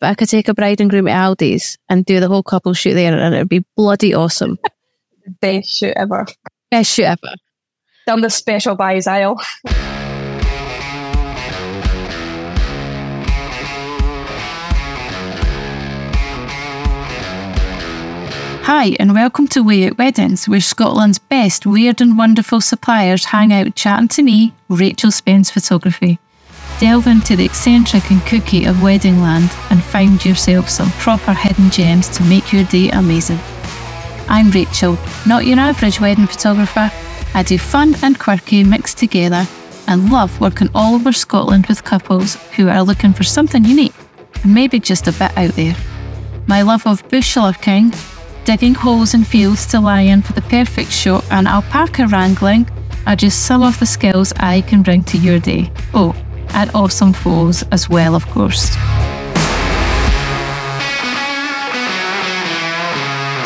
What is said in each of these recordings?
but I could take a bride and groom at Aldi's and do the whole couple shoot there and it'd be bloody awesome. Best shoot ever. Best shoot ever. Down the special buys aisle. Hi, and welcome to Way Out Weddings, where Scotland's best weird and wonderful suppliers hang out chatting to me, Rachel Spence Photography. Delve into the eccentric and kooky of wedding land and find yourself some proper hidden gems to make your day amazing. I'm Rachel, not your average wedding photographer. I do fun and quirky mixed together and love working all over Scotland with couples who are looking for something unique and maybe just a bit out there. My love of bush lurking, digging holes in fields to lie in for the perfect shot, and alpaca wrangling are just some of the skills I can bring to your day. Oh, and awesome foes as well, of course.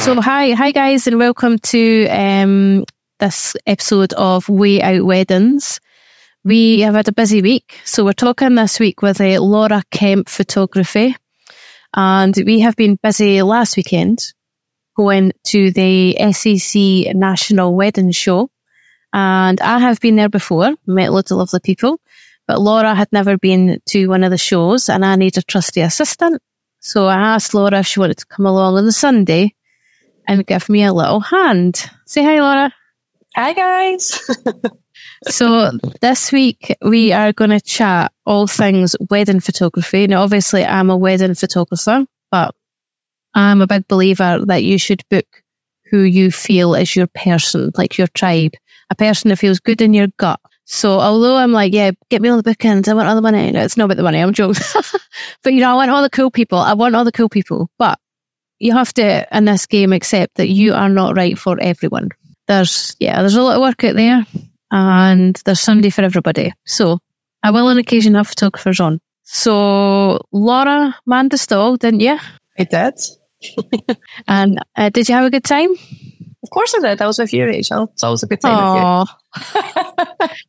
So hi, hi guys, and welcome to um, this episode of Way Out Weddings. We have had a busy week, so we're talking this week with uh, Laura Kemp Photography, and we have been busy last weekend going to the SEC National Wedding Show. And I have been there before, met loads of lovely people, but Laura had never been to one of the shows and I need a trusty assistant. So I asked Laura if she wanted to come along on the Sunday and give me a little hand. Say hi, Laura. Hi, guys. so this week we are going to chat all things wedding photography. Now, obviously, I'm a wedding photographer, but I'm a big believer that you should book who you feel is your person, like your tribe, a person that feels good in your gut. So although I'm like, yeah, get me all the bookings, I want all the money. No, it's not about the money, I'm joking. but you know, I want all the cool people. I want all the cool people. But you have to, in this game, accept that you are not right for everyone. There's, yeah, there's a lot of work out there and there's somebody for everybody. So I will on occasion have photographers on. So Laura manned the didn't you? I did. and uh, did you have a good time? Of course I did. I was with you, Rachel. It's always a good time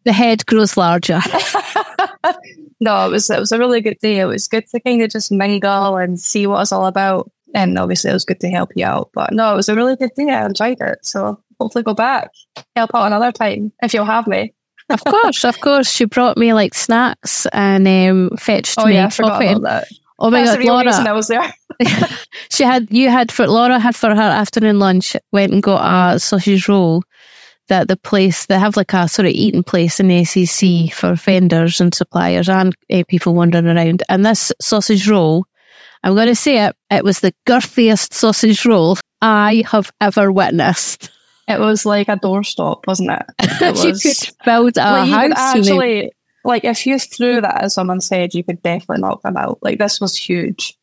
the head grows larger. no, it was it was a really good day. It was good to kind of just mingle and see what it's all about. And obviously, it was good to help you out. But no, it was a really good day. I enjoyed it. So hopefully, go back, help out another time if you'll have me. of course, of course. She brought me like snacks and um, fetched oh, me yeah, I forgot about that. Oh my That's god, the real Laura! reason I was there. she had you had for Laura had for her afternoon lunch went and got a sausage roll that the place they have like a sort of eating place in the SEC for vendors and suppliers and uh, people wandering around. And this sausage roll, I'm going to say it, it was the girthiest sausage roll I have ever witnessed. It was like a doorstop, wasn't it? It you was could build a like, house. actually like if you threw that at someone said, you could definitely knock them out. Like this was huge.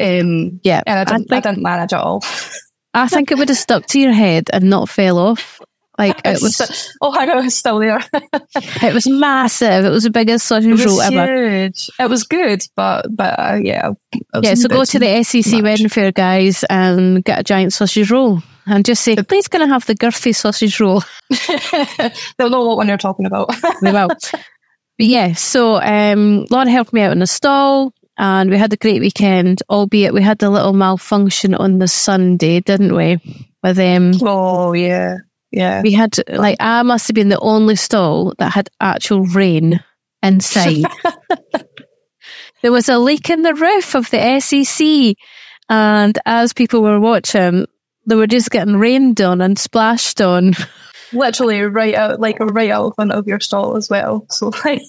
Um, yeah, and I I didn't, I, think- didn't manage at all. I think it would have stuck to your head and not fell off. Like it was, oh, I know, it's still there. it was massive. It was the biggest sausage roll was ever. huge. It was good, but but uh, yeah, Yeah, so go to the SEC much. wedding fair, guys, and get a giant sausage roll, and just say, "Please, can I have the girthy sausage roll?" They'll know what one you're talking about. We will. but yeah, so um, Laura helped me out in the stall, and we had a great weekend. Albeit we had a little malfunction on the Sunday, didn't we? With um, oh yeah, yeah. we had like I must have been the only stall that had actual rain inside. there was a leak in the roof of the SEC, and as people were watching, they were just getting rained on and splashed on. Literally right out, like a right out front of your stall as well. So like,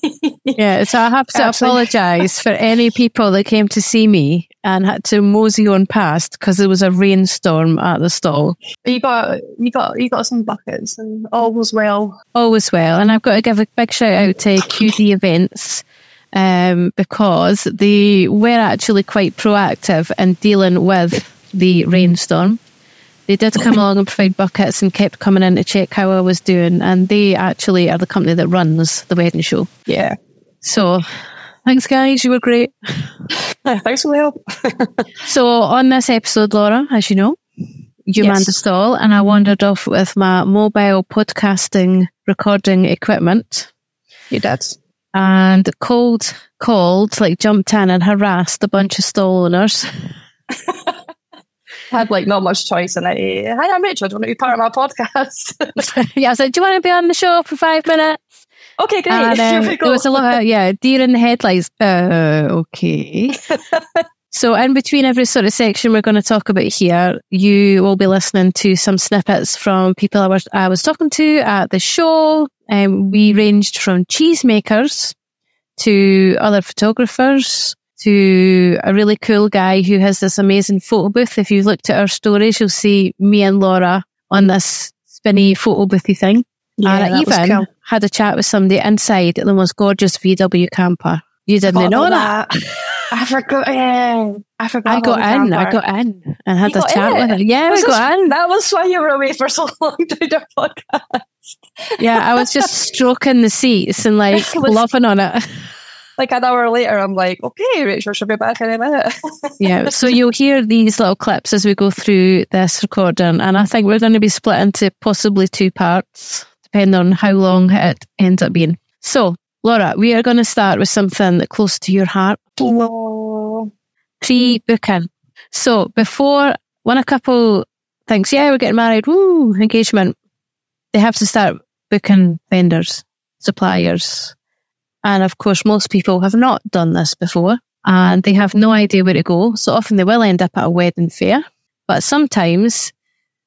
Yeah, so I have to apologise for any people that came to see me and had to mosey on past because there was a rainstorm at the stall. you got you got you got some buckets and all was well. All was well, and I've got to give a big shout out to QD Events um, because they were actually quite proactive in dealing with the rainstorm. They did come along and provide buckets and kept coming in to check how I was doing, and they actually are the company that runs the wedding show. Yeah. So, thanks, guys, you were great. Thanks for the help. So, on this episode, Laura, as you know, you Yes. manned the stall, and I wandered off with my mobile podcasting recording equipment. You did. and cold called, like jumped in and harassed a bunch of stall owners. had like not much choice in it. Hi, I'm Rachel. Do you want to be part of my podcast? yeah, I said, "Do you want to be on the show for five minutes?" Okay, great. And, um, there was a lot of yeah, deer in the headlights. Uh, okay. so in between every sort of section we're going to talk about here, you will be listening to some snippets from people I was I was talking to at the show. And um, we ranged from cheesemakers to other photographers to a really cool guy who has this amazing photo booth. If you've looked at our stories, you'll see me and Laura on this spinny photo boothy thing. Yeah, and I even cool. had a chat with somebody inside the most gorgeous VW camper. You didn't know about that. I forgot. Yeah, I forgot. I got in. I got in and had You got chat with her. Yeah, Was I got this- in. That was why you were away for so long doing your podcast. Yeah, I was just stroking the seats and like loving on it. Like an hour later, I'm like, okay, Rachel should be back in a minute. Yeah, so you'll hear these little clips as we go through this recording, and I think we're going to be split into possibly two parts, depending on how long it ends up being. So, Laura, we are going to start with something that's close to your heart pre booking. So, before when a couple thinks, yeah, we're getting married, woo, engagement, they have to start booking vendors, suppliers. And of course, most people have not done this before and they have no idea where to go. So often they will end up at a wedding fair, but sometimes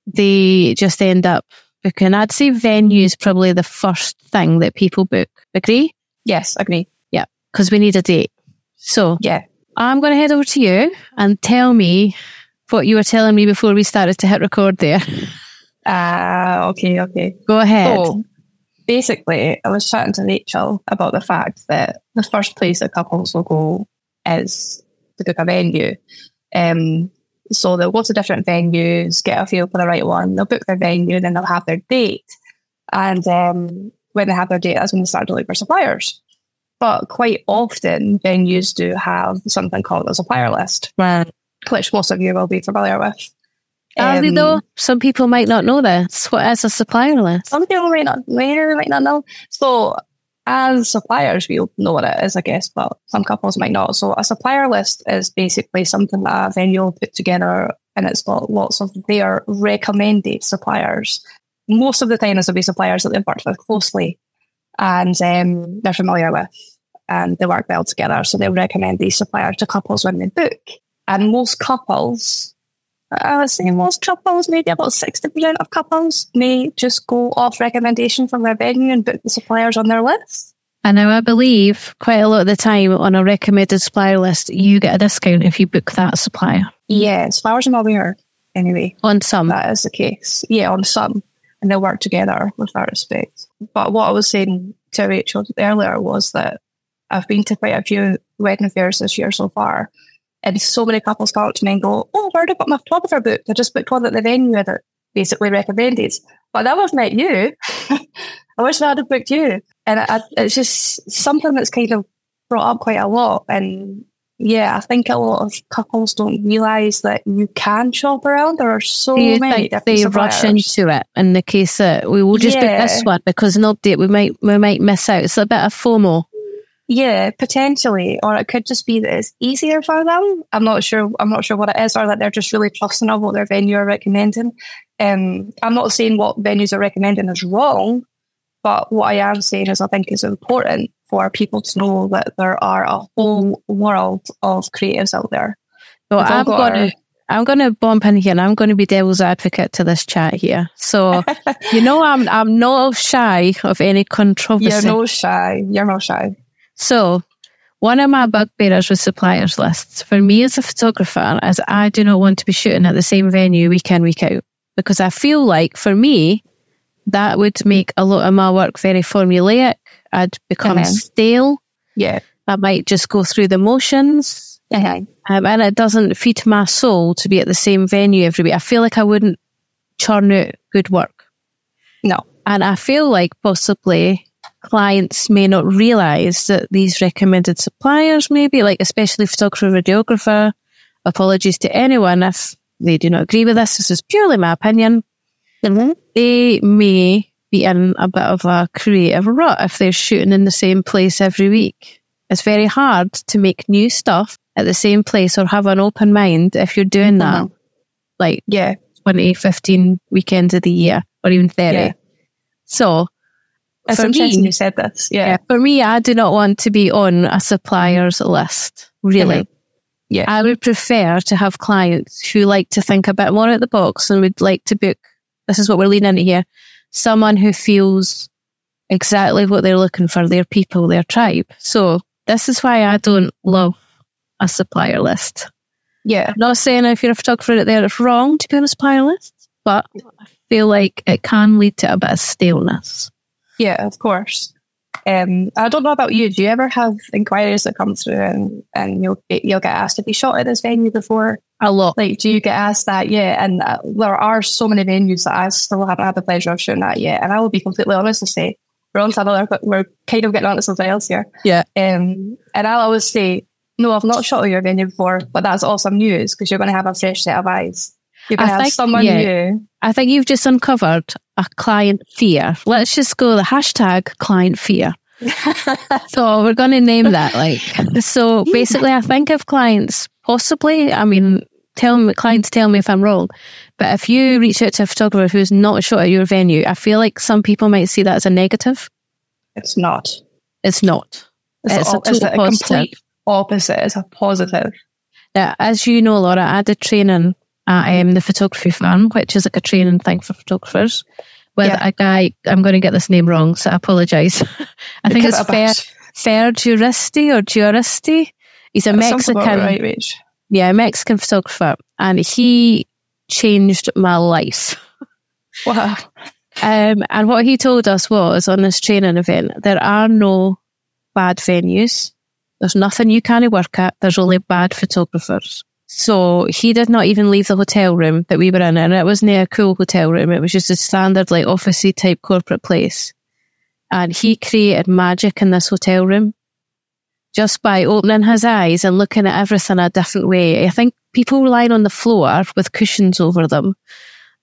they just end up booking. I'd say venue is probably the first thing that people book. Agree? Yes, agree. Yeah, because we need a date. So Yeah. I'm going to head over to you and tell me what you were telling me before we started to hit record there. Ah, okay, okay. Go ahead. So basically, I was chatting to Rachel about the fact that the first place that couples will go is to book a venue. Um, so they'll go to different venues, get a feel for the right one. They'll book their venue, then they'll have their date. And um, when they have their date, that's when they start to look for suppliers. But quite often, venues do have something called a supplier list, which most of you will be familiar with. Are they Um, though? Some people might not know this. What is a supplier list? Some people might not, may might not know. So, as suppliers, we'll know what it is, I guess, but some couples might not. So, a supplier list is basically something that a venue will put together, and it's got lots of their recommended suppliers. Most of the time, this will be suppliers that they've worked with closely and um, they're familiar with, and they work well together. So, they'll recommend these suppliers to couples when they book. And most couples, I would say most couples, maybe about 60% of couples, may just go off recommendation from their venue and book the suppliers on their list. And now I believe quite a lot of the time on a recommended supplier list, you get a discount if you book that supplier Yeah, as far as I'm anyway, on some. that is the case. Yeah, on some. And they'll work together with that respect. But what I was saying to Rachel earlier was that I've been to quite a few wedding fairs this year so far. And so many couples come up to me and go, Oh, where did I got my photographer booked? I just booked one at the venue that basically recommended. But now I've met you. I wish I had booked you. And I, it's just something that's kind of brought up quite a lot. And yeah, I think a lot of couples don't realise that you can shop around. There are so Do many different they rush into it in the case that we will just book this one because no date we might we might miss out. It's a bit of FOMO. Yeah, potentially, or it could just be that it's easier for them. I'm not sure. I'm not sure what it is, or that they're just really trusting of what their venue are recommending. Um, I'm not saying what venues are recommending is wrong, but what I am saying is I think it's important for people to know that there are a whole world of creatives out there. So We've I'm going to I'm going to bump in here and I'm going to be devil's advocate to this chat here. So you know I'm I'm not shy of any controversy. You're no shy. You're no shy. So, one of my bugbearers with suppliers lists for me as a photographer is I do not want to be shooting at the same venue week in, week out. Because I feel like for me, that would make a lot of my work very formulaic. I'd become Mhm. stale. Yeah. I might just go through the motions. Uh-huh. Um, and it doesn't feed my soul to be at the same venue every week. I feel like I wouldn't churn out good work. No. And I feel like possibly clients may not realize that these recommended suppliers, maybe like especially photographer, videographer, apologies to anyone if they do not agree with this. This is purely my opinion. Mm-hmm. They may be in a bit of a creative rut if they're shooting in the same place every week. It's very hard to make new stuff at the same place or have an open mind if you're doing that Mhm. like Yeah. 20, 15 weekends of the year or even 30. Yeah. So It's For interesting me- you said this. Yeah. yeah, for me, I do not want to be on a supplier's list, really. Mhm. Yeah. I would prefer to have clients who like to think a bit more out the box and would like to book. This is what we're leaning into here. Someone who feels exactly what they're looking for, their people, their tribe. So this is why I don't love a supplier list. Yeah. I'm not saying if you're a photographer out there, it's wrong to be on a supplier list, but I feel like it can lead to a bit of staleness. Yeah, of course. Um, I don't know about you. Do you ever have inquiries that come through and, and you'll get, you'll get asked, have you shot at this venue before? A lot. Like, do you get asked that? Yeah. And uh, there are so many venues that I still haven't had the pleasure of shooting at yet. And I will be completely honest and say, we're on to another, but we're kind of getting on to something else here. Yeah. Um, and I'll always say, no, I've not shot at your venue before, but that's awesome news because you're going to have a fresh set of eyes. You're going I to have someone yeah. new. I think you've just uncovered a client fear. Let's just go the hashtag client fear. So we're going to name that like, so basically I think if clients possibly, I mean, tell me, clients tell me if I'm wrong, but if you reach out to a photographer who's not shot at your venue, I feel like some people might see that as a negative. It's not. It's not. It's, It's a total a positive. complete opposite. It's a positive. Now, as you know, Laura, I did training at um, the photography firm, which is like a training thing for photographers. With Yeah. a guy, I'm going to get this name wrong, so I apologise. I think it's Fer. Fer Juaristi or Juaristi. He's a That Mexican, right, yeah, a Mexican photographer, and he changed my life. Wow. Um, and what he told us was on this training event, there are no bad venues. There's nothing you can't work at. There's only bad photographers. So he did not even leave the hotel room that we were in, and it wasn't a cool hotel room. It was just a standard, like, officey type corporate place. And he created magic in this hotel room just by opening his eyes and looking at everything a different way. I think people were lying on the floor with cushions over them.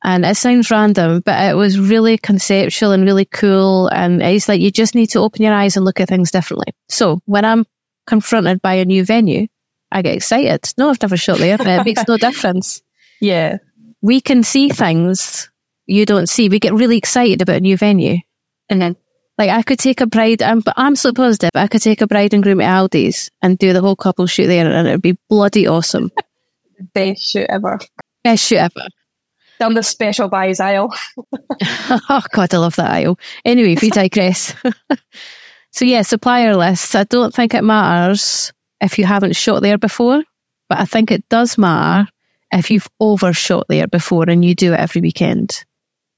And it sounds random, but it was really conceptual and really cool. And it's like you just need to open your eyes and look at things differently. So when I'm confronted by a new venue, I get excited. No, I've never shot there. It makes no difference. Yeah. We can see things you don't see. We get really excited about a new venue. And then Like I could take a bride, I'm, I'm so positive, I could take a bride and groom at Aldi's and do the whole couple shoot there and it'd be bloody awesome. best shoot ever. Best shoot ever. Down the special buys aisle. oh God, I love that aisle. Anyway, we digress. so yeah, supplier lists. I don't think it matters if you haven't shot there before, but I think it does matter if you've overshot there before and you do it every weekend.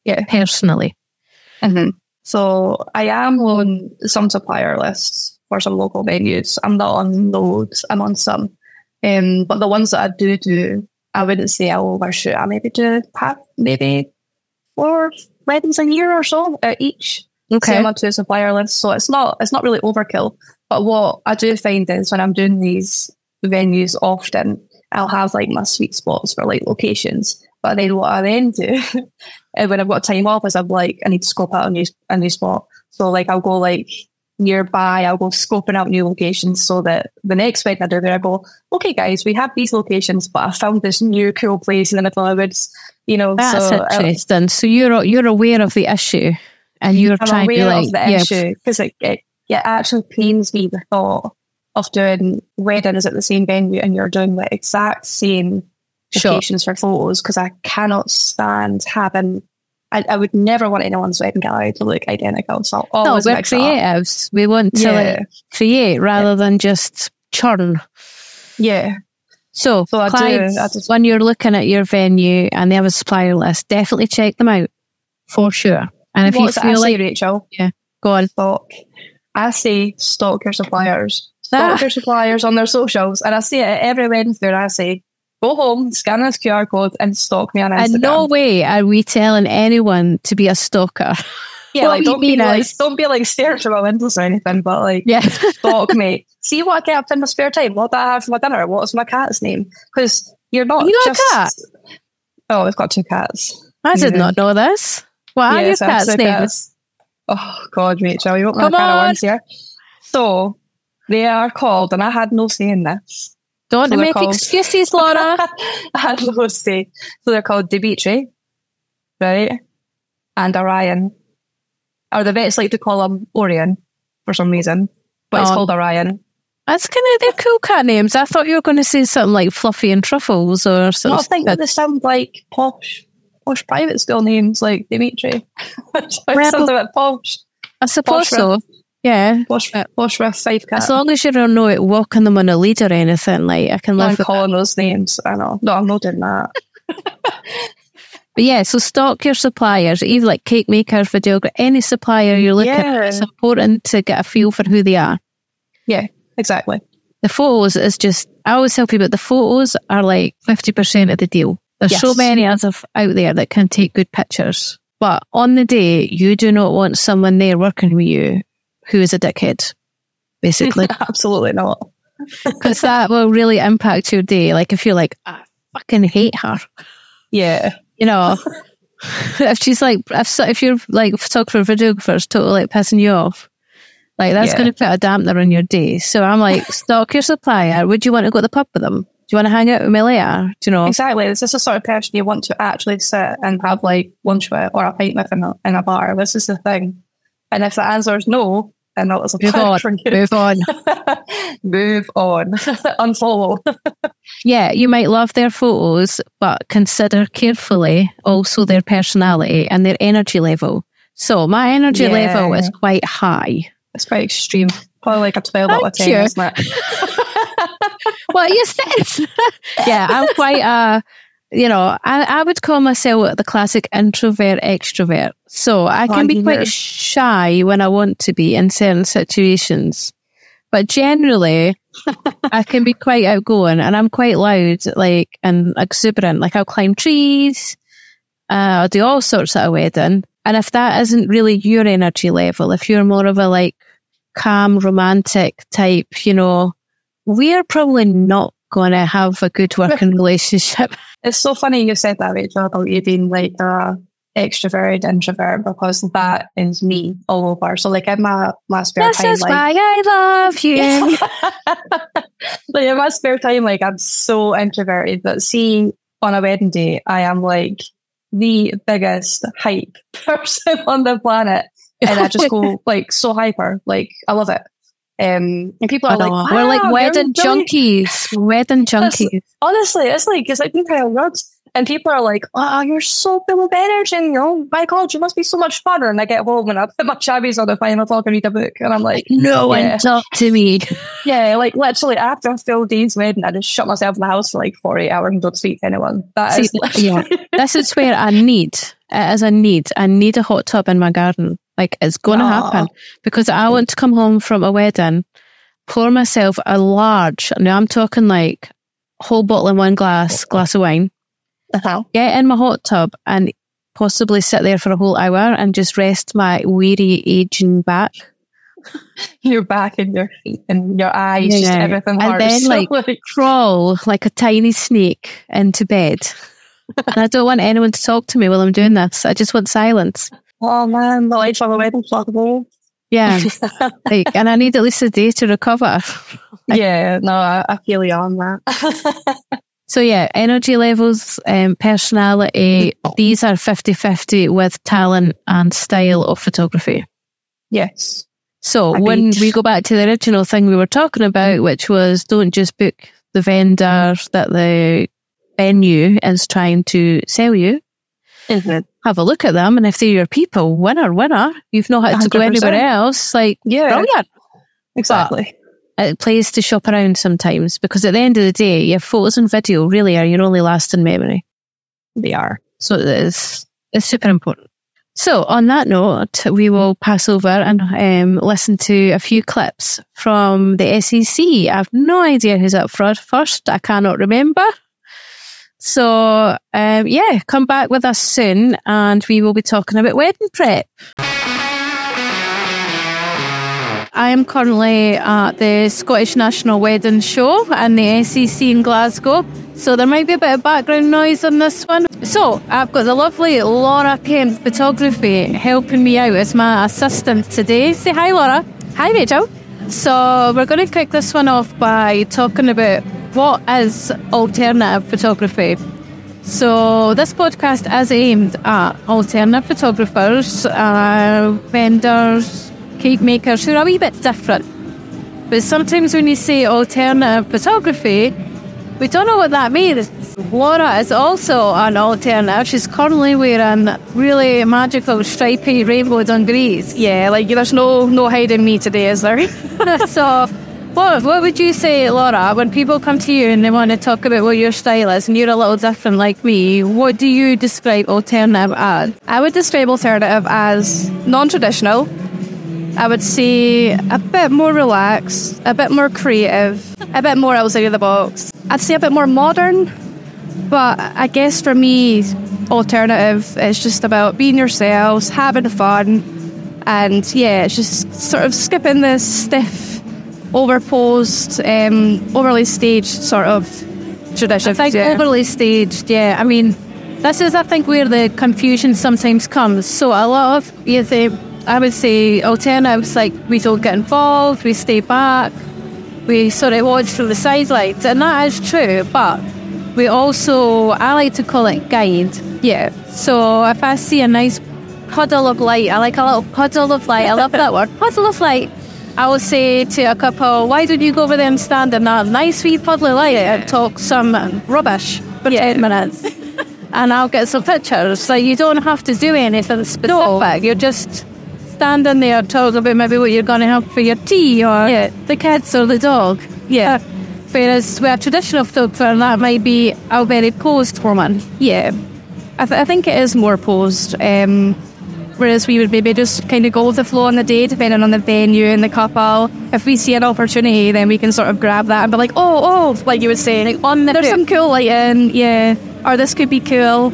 Yeah. Personally. Mm-hmm. So I am on some supplier lists for some local venues. I'm not on loads. I'm on some. Um, but the ones that I do do, I wouldn't say I overshoot. I maybe do half, maybe four weddings a year or so at each. Okay. On to a supplier list. So it's not it's not really overkill. But what I do find is when I'm doing these venues often, I'll have like my sweet spots for like locations. But then what I then do and when I've got time off is I'm like, I need to scope out a new a new spot. So like I'll go like nearby, I'll go scoping out new locations so that the next wedding I do there I go, okay guys, we have these locations, but I found this new cool place in the middle of the woods. You know, That's so uh, interesting. So you're you're aware of the issue and you're I'm trying to aware like of the yeah, issue because it, it, it actually pains me the thought of doing weddings at the same venue and you're doing the exact same Sure. locations for photos because I cannot stand having. I, I would never want anyone's wedding gallery to look identical. So I'll No, we're it up. creatives. We want to Yeah. like create rather than just churn. Yeah, So, So I do- I just- when you're looking at your venue and they have a supplier list, definitely check them out for sure. And if what you feel say, like, Rachel? go on, Stock. I say stalk your suppliers. Ah. Your suppliers on their socials, and I say it every wedding fair. I say, go home, scan this QR code, and stalk me on Instagram. and no way are we telling anyone to be a stalker. Yeah, like don't be like is- don't be like staring through my windows or anything, but like Yeah. stalk me. See what I get up in my spare time. What do I have for my dinner? What's my cat's name? Because you're not You got a cat? Oh, we've got two cats. I did Yeah. not know this. What are your Yes, I cat's names? Oh God, Rachel, you Come a can of on. worms here. So they are called, and I had no say in this. Don't So make called- excuses, Laura. I had no say. So they're called Dimitri, right? And Orion. Or the vets like to call him Orion for some reason, but it's Oh. called Orion. That's kind of their cool cat names. I thought you were going to say something like Fluffy and Truffles or something. don't think that they sound like posh, posh private school names like Dimitri. Which Well- sounds a bit posh. I suppose posh so. Yeah. Posh, posh with five cats. As long as you don't know it walking them on a lead or anything, like I can live I'm with calling those names. I know. No, I'm not doing that. But yeah, so stock your suppliers, even like cake makers, videographer, any supplier you're looking Yeah. at. It's important to get a feel for who they are. Yeah, exactly. The photos is just, I always tell people the photos are like 50% of the deal. There's so many others out there that can take good pictures. But on the day, you do not want someone there working with you who is a dickhead, basically, Absolutely not. because that will really impact your day. Like if you're like, I fucking hate her, Yeah. you know, if she's like, if, if you're like photographer, videographer is totally like pissing you off, like that's Yeah. going to put a dampener on your day. So I'm like, stock your supplier. Would you want to go to the pub with them? Do you want to hang out with me later? Do you know? Exactly. This Is the sort of person you want to actually sit and have like lunch with or a pint with in a, in a bar? This is the thing. And if the answer is no, then that was a Move on. Move on. Move on. Unfollow. Yeah, you might love their photos, but consider carefully also their personality and their energy level. So my energy Yeah. level is quite high. It's quite extreme. Probably like a 12 out of 10, you. isn't it? What you said? yeah, I'm quite a, you know, I, I would call myself the classic introvert extrovert. So I can be quite shy when I want to be in certain situations. But generally, I can be quite outgoing and I'm quite loud, like, and exuberant. Like, I'll climb trees, uh, I'll do all sorts at a wedding. And if that isn't really your energy level, if you're more of a like calm, romantic type, you know, we're probably not going to have a good working relationship. It's so funny you said that, Rachel, about you being like a extroverted introvert because that is me all over. So like in my, my spare This time, is like, why I love you. like in my spare time, like I'm so introverted that see on a wedding day, I am like the biggest hype person on the planet. And I just go like so hyper. Like I love it. Um, and people are like, know. We're like "Wow, wedding junkies. Wedding junkies. Honestly, it's like it's like kind of nuts. And people are like, "Oh, you're so full of energy! And, you know, my you must be so much fun." And I get home and I put my chabbies on the final talk and read a book, and I'm like, No one talk to me. Yeah, like literally after a full day's wedding, I just shut myself in the house for like 48 hours and don't speak to anyone. That See, is literally- this is where I need, it is a need. I need a hot tub in my garden. Like it's going to happen because I want to come home from a wedding, pour myself a large, now I'm talking like whole bottle in one glass, glass of wine, Uh-huh. get in my hot tub and possibly sit there for a whole hour and just rest my weary aging back. your back and your feet and your eyes, just Yeah. everything And hurts. then, So, like, crawl like a tiny snake into bed. and I don't want anyone to talk to me while I'm doing this. I just want silence. Oh man, the lights on the wedding flockable. Yeah. like, and I need at least a day to recover. yeah, no, I, I feel you on that. So yeah, energy levels, um, personality, these are 50-50 with talent and style of photography. yes. So Agreed. when we go back to the original thing we were talking about, which was don't just book the vendor that the venue is trying to sell you. Isn't Have a look at them, and if they're your people, winner, winner. You've not had to go anywhere else. Like Yeah, brilliant. exactly. It plays to shop around sometimes because at the end of the day, your photos and video really are your only lasting memory. They are. So it's it's super important. So on that note, we will pass over and um, listen to a few clips from the SEC. I have no idea who's up front first. I cannot remember. So um, yeah, come back with us soon, and we will be talking about wedding prep. I am currently at the Scottish National Wedding Show and the SEC in Glasgow. So there might be a bit of background noise on this one. So I've got the lovely Laura Kemp Photography helping me out as my assistant today. Say hi, Laura. Hi, Rachel. So we're going to kick this one off by talking about what is alternative photography. So this podcast is aimed at alternative photographers, uh, vendors, cake makers who are a wee bit different. But sometimes when you say alternative photography, we don't know what that means. Laura is also an alternative. She's currently wearing really magical stripy rainbow dungarees. Yeah, like there's no no hiding me today, is there? so what, what would you say, Laura, when people come to you and they want to talk about what your style is and you're a little different like me, what do you describe alternative as? I would describe alternative as non traditional. I would say a bit more relaxed, a bit more creative, a bit more outside of the box. I'd say a bit more modern, but I guess for me, alternative is just about being yourselves, having fun, and yeah, it's just sort of skipping the stiff overposed, um, overly staged sort of tradition. I think yeah. overly staged, yeah. I mean, this is, I think, where the confusion sometimes comes. So a lot of, you think, I would say, alternatives like we don't get involved, we stay back, we sort of watch from the sidelines, and that is true, but we also, I like to call it guide. Yeah. So if I see a nice puddle of light, I like a little puddle of light, I love that word, puddle of light I will say to a couple, why don't you go over there and stand in that nice wee puddle of light and talk some rubbish for yeah. 10 minutes? and I'll get some pictures. So you don't have to do anything specific. No. You're just standing there talking about maybe what you're going to have for your tea or yeah. the kids or the dog. Yeah. Whereas a traditional photographer, that might be a very posed woman. Yeah. I, th- I think it is more posed. Um, whereas we would maybe just kind of go with the flow on the day, depending on the venue and the couple. If we see an opportunity, then we can sort of grab that and be like, oh, oh, like you would say, like, on the there's some cool lighting, yeah, or this could be cool.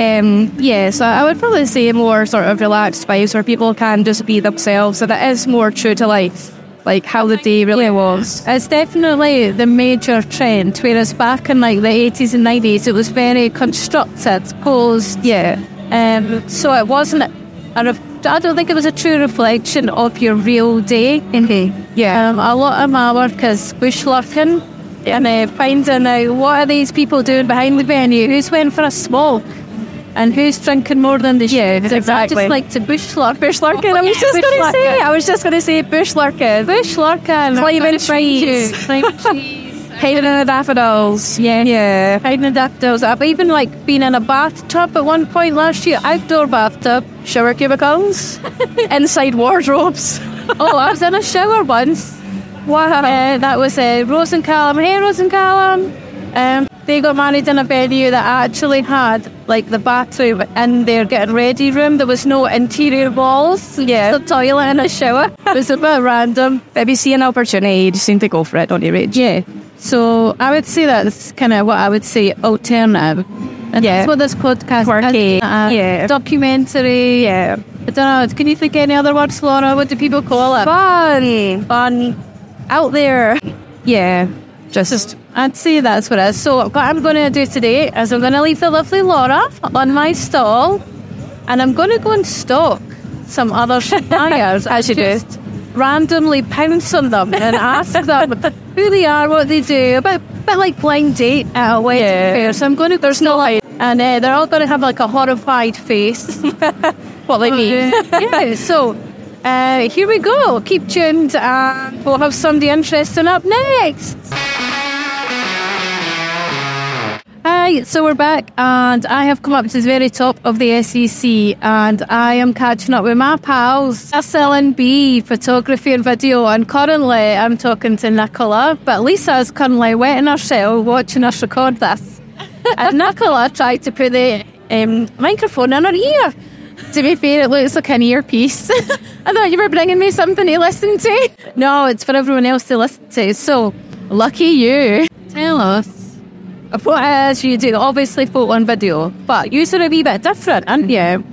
Um, yeah, so I would probably say more sort of relaxed vibes where people can just be themselves. So that is more true to life, like how the day really was. It's definitely the major trend. Whereas back in like the 80s and 90s, it was very constructed, posed. Yeah. Um, so it wasn't and I don't think it was a true reflection of your real day. Mm-hmm. Yeah. Um, a lot of my work is bush lurking and uh, finding out what are these people doing behind the venue, who's went for a smoke, and who's drinking more than the yeah, exactly. I just like to bush lurk. Bush lurking. Oh, I was yeah, just going to say. I was just going to say bush lurking. Bush lurking. Climbing trees. Climbing trees. Hiding in the daffodils. Yeah. Yeah. Hiding in the daffodils. I've even like been in a bathtub at one point last year, outdoor bathtub. Shower cubicles. Inside wardrobes. oh, I was in a shower once. Wow. Uh, that was uh, Rose and Callum. Hey, Rose and Callum. Um, they got married in a venue that actually had like the bathroom in their getting ready room. There was no interior walls. Yeah. The toilet and a shower. it was a bit random. If you see an opportunity, you just seem to go for it, don't you, Rach? Yeah. So I would say that's kind of what I would say alternative. And yeah. that's what this podcast Quirky. is. Uh, yeah. Documentary. Yeah. I don't know. Can you think any other words, Laura? What do people call it? Fun. Fun. Out there. Yeah. Just, I'd say that's what it is. So what I'm going to do today is I'm going to leave the lovely Laura on my stall and I'm going to go and stalk some other suppliers as you do randomly pounce on them and ask them who they are, what they do, a bit, bit like blind date at a wedding yeah. fair. So I'm going to, there's no light. And uh, they're all going to have like a horrified face. what they mean. yeah, so uh, here we go. Keep tuned and we'll have somebody interesting up next. So we're back, and I have come up to the very top of the SEC, and I am catching up with my pals, Thistle and Bee photography and video, and currently I'm talking to Nicola, but Lisa is currently wetting herself watching us record this. and Nicola tried to put the um, microphone in her ear. To be fair, it looks like an earpiece. I thought you were bringing me something to listen to. No, it's for everyone else to listen to. So, lucky you. Tell us what you do? Obviously, photo and video, but you are a wee bit different, aren't you?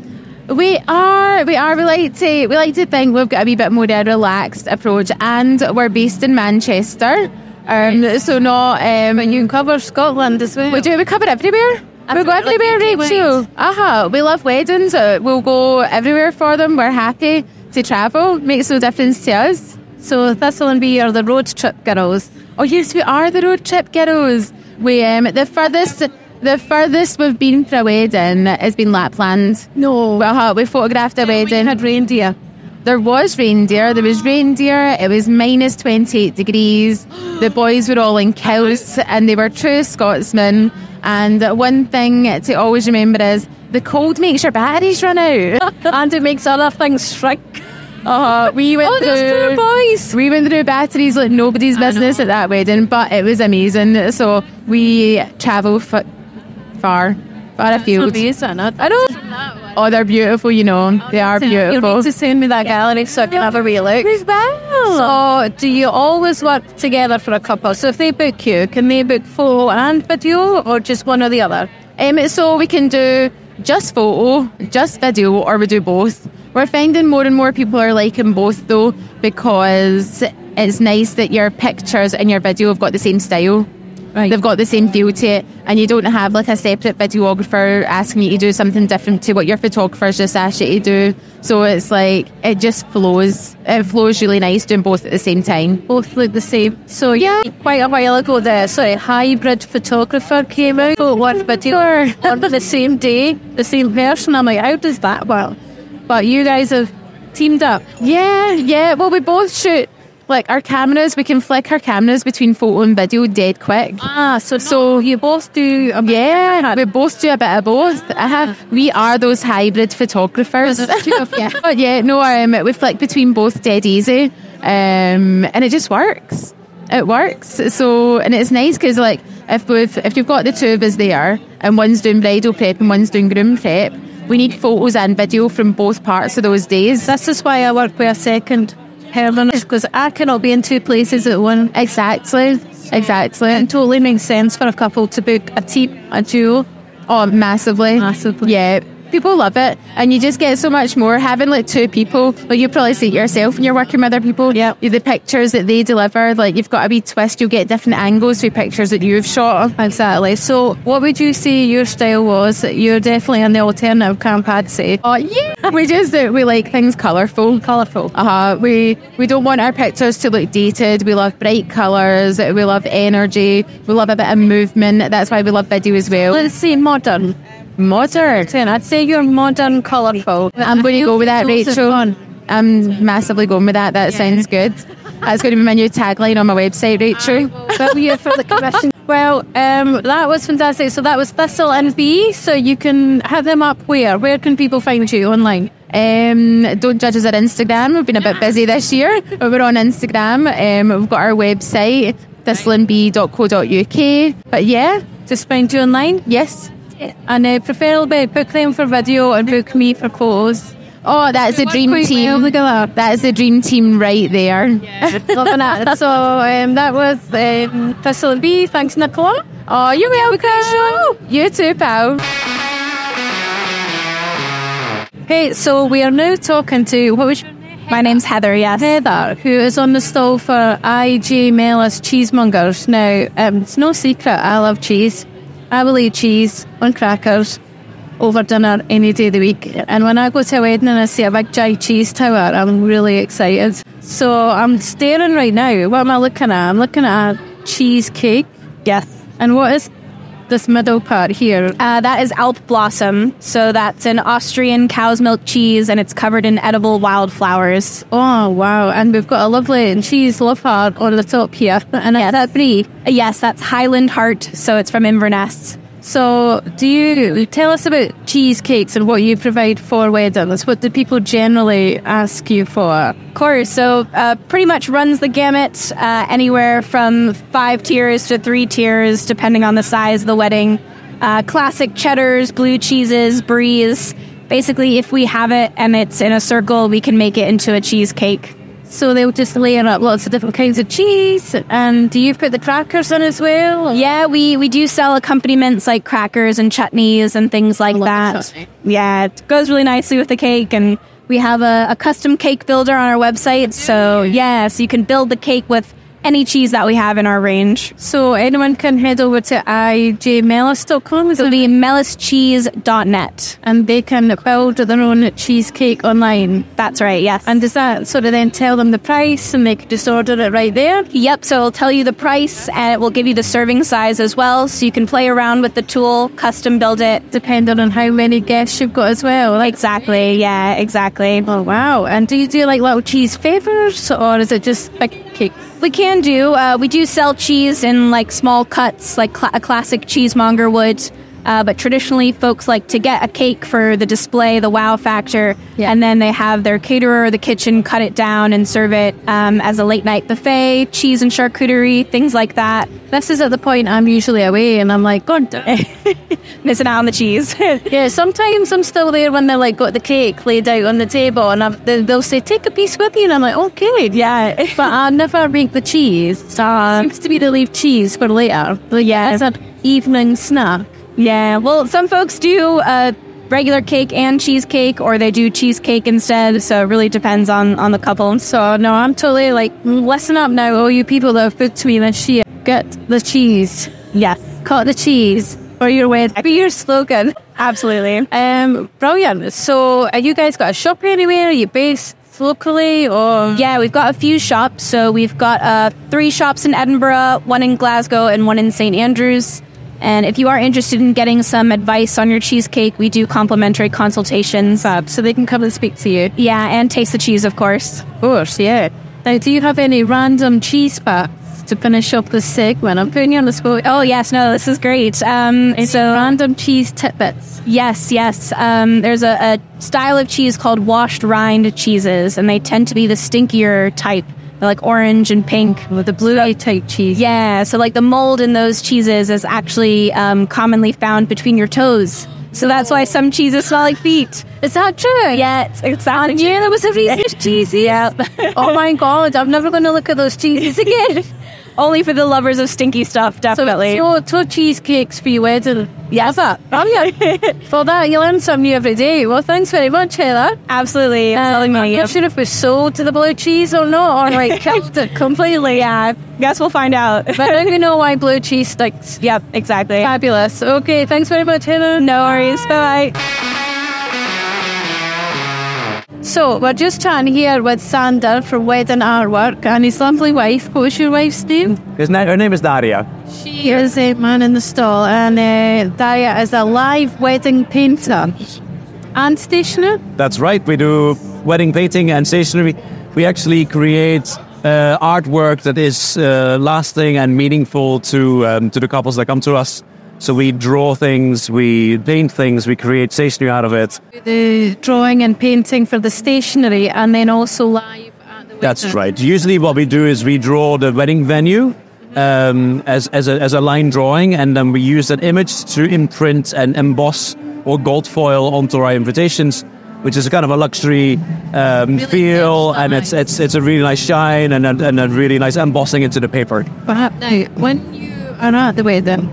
We are, we are. We like to, we like to think we've got a wee bit more of a relaxed approach, and we're based in Manchester. Um, so not, um, and you can cover Scotland as well. We do. We cover everywhere. we go everywhere, Rachel. Uh-huh. We love weddings. Uh, we'll go everywhere for them. We're happy to travel. Makes no difference to us. So Thistle and Bee are the road trip girls. Oh yes, we are the road trip girls. We um the furthest the furthest we've been for a wedding has been Lapland. No. Uh-huh. We photographed a wedding. We had reindeer. There was reindeer. There was reindeer. It was minus 28 degrees. The boys were all in kilts and they were true Scotsmen. And one thing to always remember is the cold makes your batteries run out. and it makes other things shrink. Uh, we went Oh, through boys. we went through batteries like nobody's business at that wedding, but it was amazing. So we travelled f- far, far afield. Amazing. I I know. Oh, they're beautiful. You know, they are You beautiful. need to send me that gallery so I can have a wee look. So, do you always work together for a couple? So, if they book you, can they book photo and video, or just one or the other? Um, so we can do just photo, just video, or we do both. We're finding more and more people are liking both though because it's nice that your pictures and your video have got the same style. Right. They've got the same feel to it, and you don't have like a separate videographer asking you to do something different to what your photographer's just asked you to do. So it's like it just flows. It flows really nice doing both at the same time. Both look the same. So, yeah, quite a while ago, the sorry, hybrid photographer came out. So, one video on the same day, the same person. I'm like, how does that work? But you guys have teamed up. Yeah, yeah. Well, we both shoot like our cameras. We can flick our cameras between photo and video dead quick. Ah, so so you both do. A Yeah, we both do a bit of both. I have, we are those hybrid photographers. yeah. But yeah, no, um, we flick between both dead easy, um, and it just works. It works. So, and it's nice because like if we've if you've got the two of us there, and one's doing bridal prep and one's doing groom prep, we need photos and video from both parts of those days. This is why I work with a second Helen, because I cannot be in two places at one. Exactly, exactly. It totally makes sense for a couple to book a team, a duo. Oh, massively. Massively. Yeah. People love it. And you just get so much more having like two people. Like you probably see it yourself when you're working with other people. Yeah. The pictures that they deliver, like you've got a wee twist, you'll get different angles for pictures that you've shot. Exactly. So, what would you say your style was? You're definitely in the alternative camp, I'd say. Oh yeah. we just we like things colourful. Colourful. Uh-huh. We we don't want our pictures to look dated. We love bright colours. We love energy. We love a bit of movement. That's why we love video as well. Let's say modern. Modern. Then I'd say you're modern, colourful. I'm going to go with that, Rachel. I'm massively going with that. That sounds good. That's going to be my new tagline on my website, Rachel. Well, you for the commission. Well, um, that was fantastic. So that was Thistle and Bee. So you can have them up where? Where can people find you online? Um, don't judge us at Instagram. We've been a bit busy this year, but we're on Instagram. Um, we've got our website, thistleandbee.co.uk. But yeah, Just find you online. yes. And uh, preferably book them for video and book me for photos. Oh, that's the dream team. well, look at that. Is the dream team right there. Loving it. So um, that was um, Thistle and Bee. Thanks, Nicola. Oh, you're welcome. You too, pal. Hey, so we are now talking to what was your name? My name's Heather, yes. Heather, who is on the stall for IJ Mellis Cheesemongers. Now, um, it's no secret I love cheese. I will eat cheese on crackers over dinner any day of the week. And when I go to a wedding and I see a big giant cheese tower, I'm really excited. So I'm staring right now. What am I looking at? I'm looking at a cheesecake. Yes. And what is this middle part here? Uh, that is Alp Blossom. So that's an Austrian cow's milk cheese and it's covered in edible wildflowers. Oh, wow. And we've got a lovely cheese love heart on the top here. And is that brie? Yes, that's Highland Heart. So it's from Inverness. So, do you tell us about cheesecakes and what you provide for weddings? What do people generally ask you for? Course. So uh, pretty much runs the gamut, uh, anywhere from five tiers to three tiers, depending on the size of the wedding. Uh, classic cheddars, blue cheeses, bries. Basically, if we have it and it's in a circle, we can make it into a cheesecake. So they'll just layer up lots of different kinds of cheese. And do you put the crackers in as well? Yeah, we, we do sell accompaniments like crackers and chutneys and things like that. Yeah, it goes really nicely with the cake. And we have a, a custom cake builder on our website. So, yeah, so you can build the cake with any cheese that we have in our range. So anyone can head over to ijmellis.com. It'll be mellischeese.net. and they can build their own cheesecake online. That's right, yes. And does that sort of then tell them the price and they can just order it right there? Yep, so it'll tell you the price and it will give you the serving size as well. So you can play around with the tool, custom build it. Depending on how many guests you've got as well. Like, Exactly, yeah, exactly. oh wow. And do you do like little cheese favors or is it just big We can do, uh, we do sell cheese in like small cuts, like cla- a classic cheesemonger would. Uh, but traditionally, folks like to get a cake for the display, the wow factor, Yeah. and then they have their caterer or the kitchen cut it down and serve it um, as a late night buffet, cheese and charcuterie, things like that. This is at the point I'm usually away and I'm like, God. Missing out on the cheese. Yeah, sometimes I'm still there when they're like got the cake laid out on the table and they- they'll say, take a piece with you. And I'm like, okay. yeah. But I never make the cheese. Uh, Seems to be to leave cheese for later. But yeah, it's an evening snack. Yeah, well, some folks do uh, regular cake and cheesecake, or they do cheesecake instead. So it really depends on on the couple. So no, I'm totally like, "Mm, listen up now, all you people that have booked me this year. Get the cheese. Yes, Cut the cheese for your wedding. Be your slogan. absolutely. Um, brilliant. So, are you guys got a shop anywhere? Are you based locally or? Yeah, we've got a few shops. So we've got uh, three shops in Edinburgh, one in Glasgow, and one in St Andrews. And if you are interested in getting some advice on your cheesecake, we do complimentary consultations. Fab, so they can come and speak to you. Yeah, and taste the cheese, of course. Of course, yeah. Now, do you have any random cheese facts to finish up this segment? I'm putting you on the spot. Oh yes, no, this is great. Um, Any so random cheese tidbits. Yes, yes. Um, there's a, a style of cheese called washed rind cheeses, and they tend to be the stinkier type. They're like orange and pink. With the blue eye type cheese. Yeah, so like the mold in those cheeses is actually um, commonly found between your toes. So that's why some cheeses smell like feet. Is that true? Yeah, it's, it's. Yeah, there was a reason cheesy. Yeah. oh my god, I'm never going to look at those cheeses again. Only for the lovers of stinky stuff, definitely. So, so cheesecakes for your wedding. Yes. Love. Brilliant. For that, you learn something new every day. Well, thanks very much, Heather. Absolutely. Um, Selling I'm money. not sure if we sold to the blue cheese or not, or like killed it completely. Yeah, guess we'll find out. But now you know why blue cheese sticks. yep, exactly. Fabulous. Okay, thanks very much, Heather. No worries. Bye bye. So, we're just chatting here with Sander from Wedding Artwork and his lovely wife. What was your wife's name? His na- her name is Daria. She is a man in the stall, and uh, Daria is a live wedding painter and stationer. That's right. We do wedding painting and stationery. We actually create uh, artwork that is uh, lasting and meaningful to um, to the couples that come to us. So we draw things, we paint things, we create stationery out of it. The drawing and painting for the stationery, and then also live at the wedding. That's right. Usually, what we do is we draw the wedding venue um, as as a, as a line drawing, and then we use that image to imprint and emboss or gold foil onto our invitations, which is a kind of a luxury um, feel, and it's it's it's a really nice shine and a, and a really nice embossing into the paper. Perhaps now, when you are at the wedding,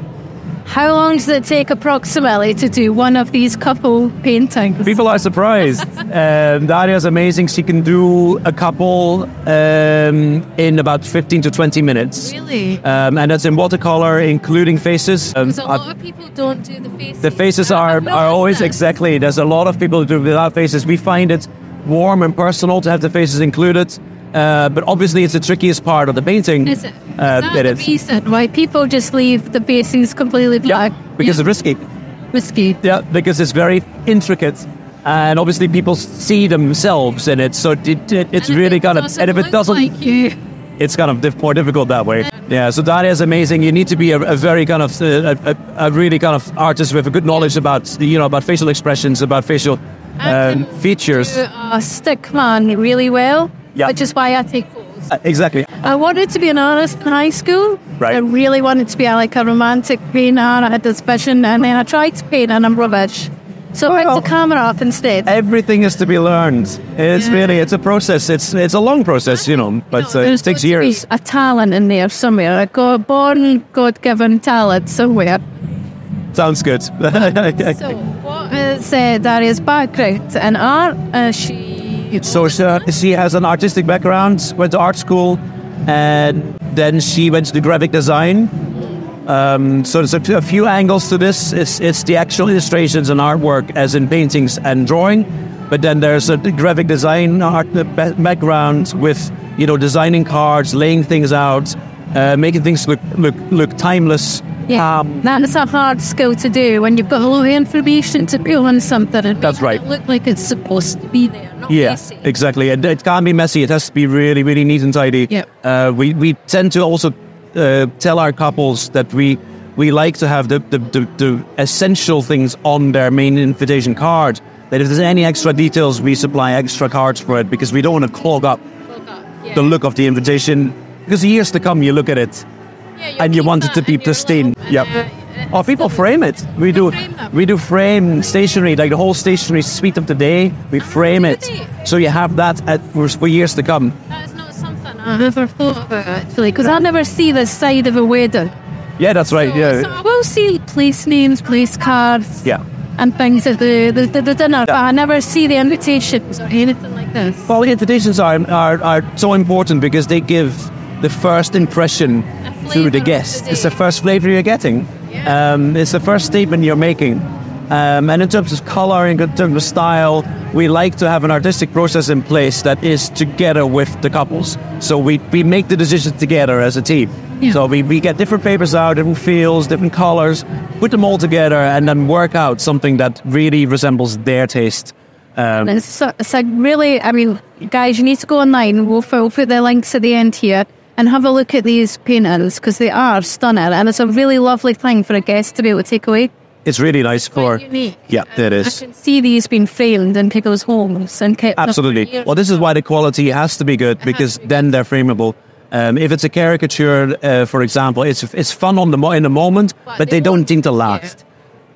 how long does it take approximately to do one of these couple paintings? People are surprised. um, Daria's amazing. She can do a couple um, in about 15 to 20 minutes. Really? Um, and that's in watercolor, including faces. Um, Because a I've- lot of people don't do the faces. The faces are, are always that. exactly. There's a lot of people who do without faces. We find it warm and personal to have the faces included. Uh, but obviously, it's the trickiest part of the painting. Is it? Uh, is that it the is. reason why people just leave the faces completely black? Because it's risky. Whiskey. Yeah, because it's very intricate. And obviously, people see themselves in it. So it, it, it's really kind of. And if it doesn't. like you, it's kind of diff- more difficult that way. Yeah, so that is amazing. You need to be a, a very kind of uh, a, a, a really kind of artist with a good knowledge about you know about facial expressions, about facial um, features. do a stick man really well, Yeah. which is why I take photos. Uh, exactly. I wanted to be an artist in high school. Right. I really wanted to be like a romantic painter. I had this vision, and then I tried to paint, and I'm rubbish. So I Well- picked the camera up instead. Everything is to be learned. It's Yeah. really it's a process. It's it's a long process, you know, but uh, it takes got to be years. A talent in there somewhere. A God, born, God-given talent somewhere. Sounds good. So, what is uh, Daria's background in art? Uh, she So she, has an artistic background, went to art school, and Then she went to graphic design. Um, so there's a, a few angles to this. It's, it's the actual illustrations and artwork, as in paintings and drawing. But then there's a graphic design art background with you know designing cards, laying things out, uh, making things look look look timeless. Yeah, Um, that's a hard skill to do when you've got a lot of information to put on something and That's right. it look like it's supposed to be there. Not Yeah, messy. exactly. And it can't be messy. It has to be really, really neat and tidy. Yep. Uh, we we tend to also uh, tell our couples that we we like to have the, the, the, the essential things on their main invitation card. That if there's any extra details, we supply extra cards for it because we don't want to clog up the look of the invitation. Because years to come, you look at it and you want it to be pristine. Yep. Uh, oh, people frame it. We do. We do frame stationery, like the whole stationery suite of the day. We frame it, so you have that at, for, for years to come. That is not something I've ever thought about actually, because I never see the side of a wedding. Yeah, that's right. So Yeah, I will see place names, place cards, yeah. and things at the, the, the, the dinner, but I never see the invitations or anything like this. Well, the invitations are, are are so important because they give the first impression to the guest. the It's the first flavor you're getting. Um, it's the first statement you're making. Um, and in terms of color, in terms of style, we like to have an artistic process in place that is together with the couples. So we, we make the decisions together as a team. Yeah. So we, we get different papers out, different feels, different colors, put them all together, and then work out something that really resembles their taste. Um, it's, so- it's like really, I mean, guys, you need to go online. We'll, we'll put the links at the end here and have a look at these paintings because they are stunning and it's a really lovely thing for a guest to be able to take away. it's really nice for. unique. Yeah, it is. I can see these being framed in people's homes and kept Absolutely. Well, this is why the quality has to be good because then they're frameable. Um, if it's a caricature, uh, for example, it's it's fun on the mo- in the moment, but, they, don't seem to last.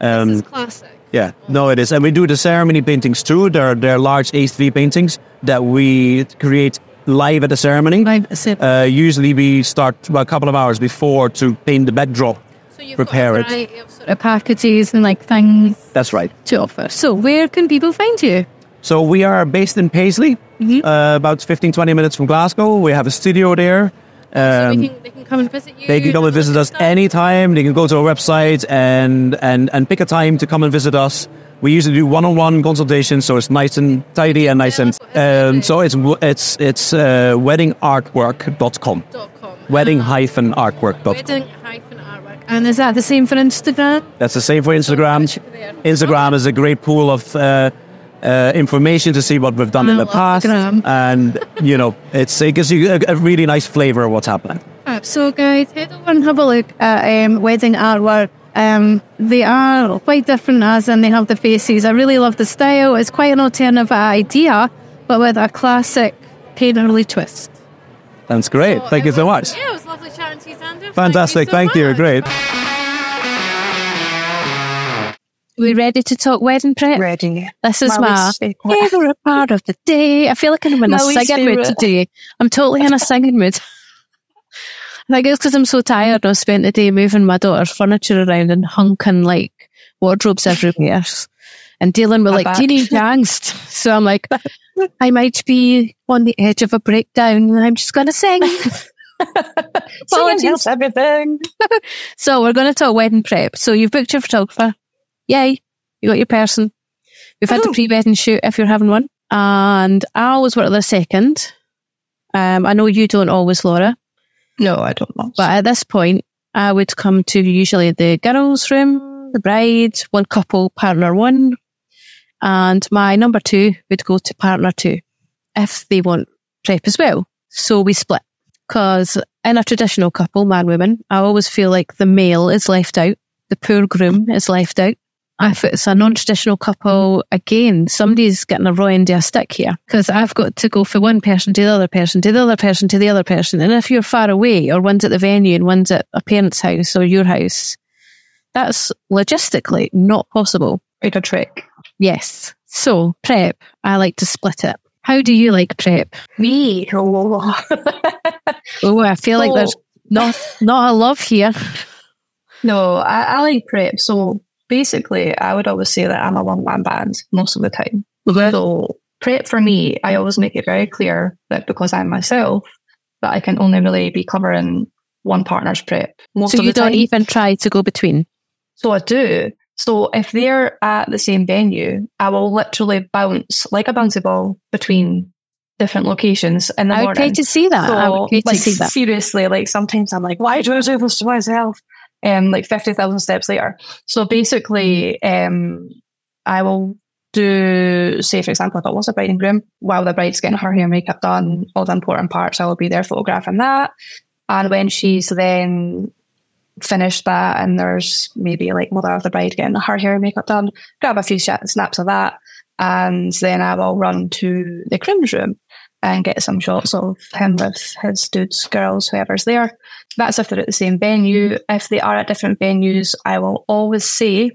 Um, This is classic. yeah, no, it is, and we do the ceremony paintings too. They're they're large A3 paintings that we create live at the ceremony. Live at the ceremony. Uh, usually, we start well, a couple of hours before to paint the backdrop. So you've prepare got it. a variety of sort of packages and like things That's right. to offer. So where can people find you? So we are based in Paisley, Mm-hmm. uh, about 15, 20 minutes from Glasgow. We have a studio there. so Um, we can, they can come and visit you. They can come and visit us stuff. anytime. They can go to our website and, and, and pick a time to come and visit us. We usually do one-on-one consultations, so it's nice and tidy and nice and. Um, so it's it's it's uh, weddingartwork.com. Com. Wedding-artwork.com. Wedding hyphen artwork. And is that the same for Instagram? That's the same for Instagram. Instagram is a great pool of uh, uh, information to see what we've done in the past, Instagram. and you know, it's it gives you a, a really nice flavour of what's happening. So, guys, head over and have a look at um, wedding artwork. Um, they are quite different as and they have the faces. I really love the style. It's quite an alternative idea, but with a classic painterly twist. That's great. Thank you so much. Yeah, it was lovely chatting to you, Xander. Fantastic. Thank you. much. Great. We ready to talk wedding prep? Ready. This is My my favourite. part of the day. I feel like I'm in a My least singing mood today. I'm totally in a singing mood. I it's because I'm so tired. I spent the day moving my daughter's furniture around and hunking like wardrobes everywhere and dealing with I like teenage angst. So I'm like, I might be on the edge of a breakdown and I'm just going to sing. Singing helps everything. So we're going to talk wedding prep. So you've booked your photographer. Yay. You got your person. We've had the pre-wedding shoot if you're having one. And I always work the second. Um, I know you don't always, Laura, No, I don't know. but at this point, I would come to usually the girls' room, the bride, one couple, partner one, and my number two would go to partner two if they want prep as well. So we split. Because in a traditional couple, man woman, I always feel like the male is left out, the poor groom is left out. If it's a non-traditional couple, again, somebody's getting a raw end of a stick here because I've got to go for one person to the other person to the other person to the other person. And if you're far away or one's at the venue and one's at a parent's house or your house, that's logistically not possible. Read a trick. Yes. So prep, I like to split it. How do you like prep? Me. Oh. Oh, I feel like there's not not a love here. No, I, I like prep. So basically, I would always say that I'm a one man band most of the time. So prep for me, I always make it very clear that because I'm myself, that I can only really be covering one partner's prep most so of you the don't time. even try to go between. So I do. So if they're at the same venue, I will literally bounce like a bouncy ball between different locations in the I would morning. pay to see that. I would pay to see that. seriously, like sometimes I'm like, why do I do this to myself? Um, like fifty thousand steps later. So basically, um, I will do, say for example, if it was a bride and groom, while the bride's getting her hair and makeup done, all the important parts, I will be there photographing that. And when she's then finished that, and there's maybe like mother of the bride getting her hair and makeup done, grab a few snaps of that, and then I will run to the groom's room and get some shots of him with his dudes, girls, whoever's there. That's if they're at the same venue. If they are at different venues, I will always say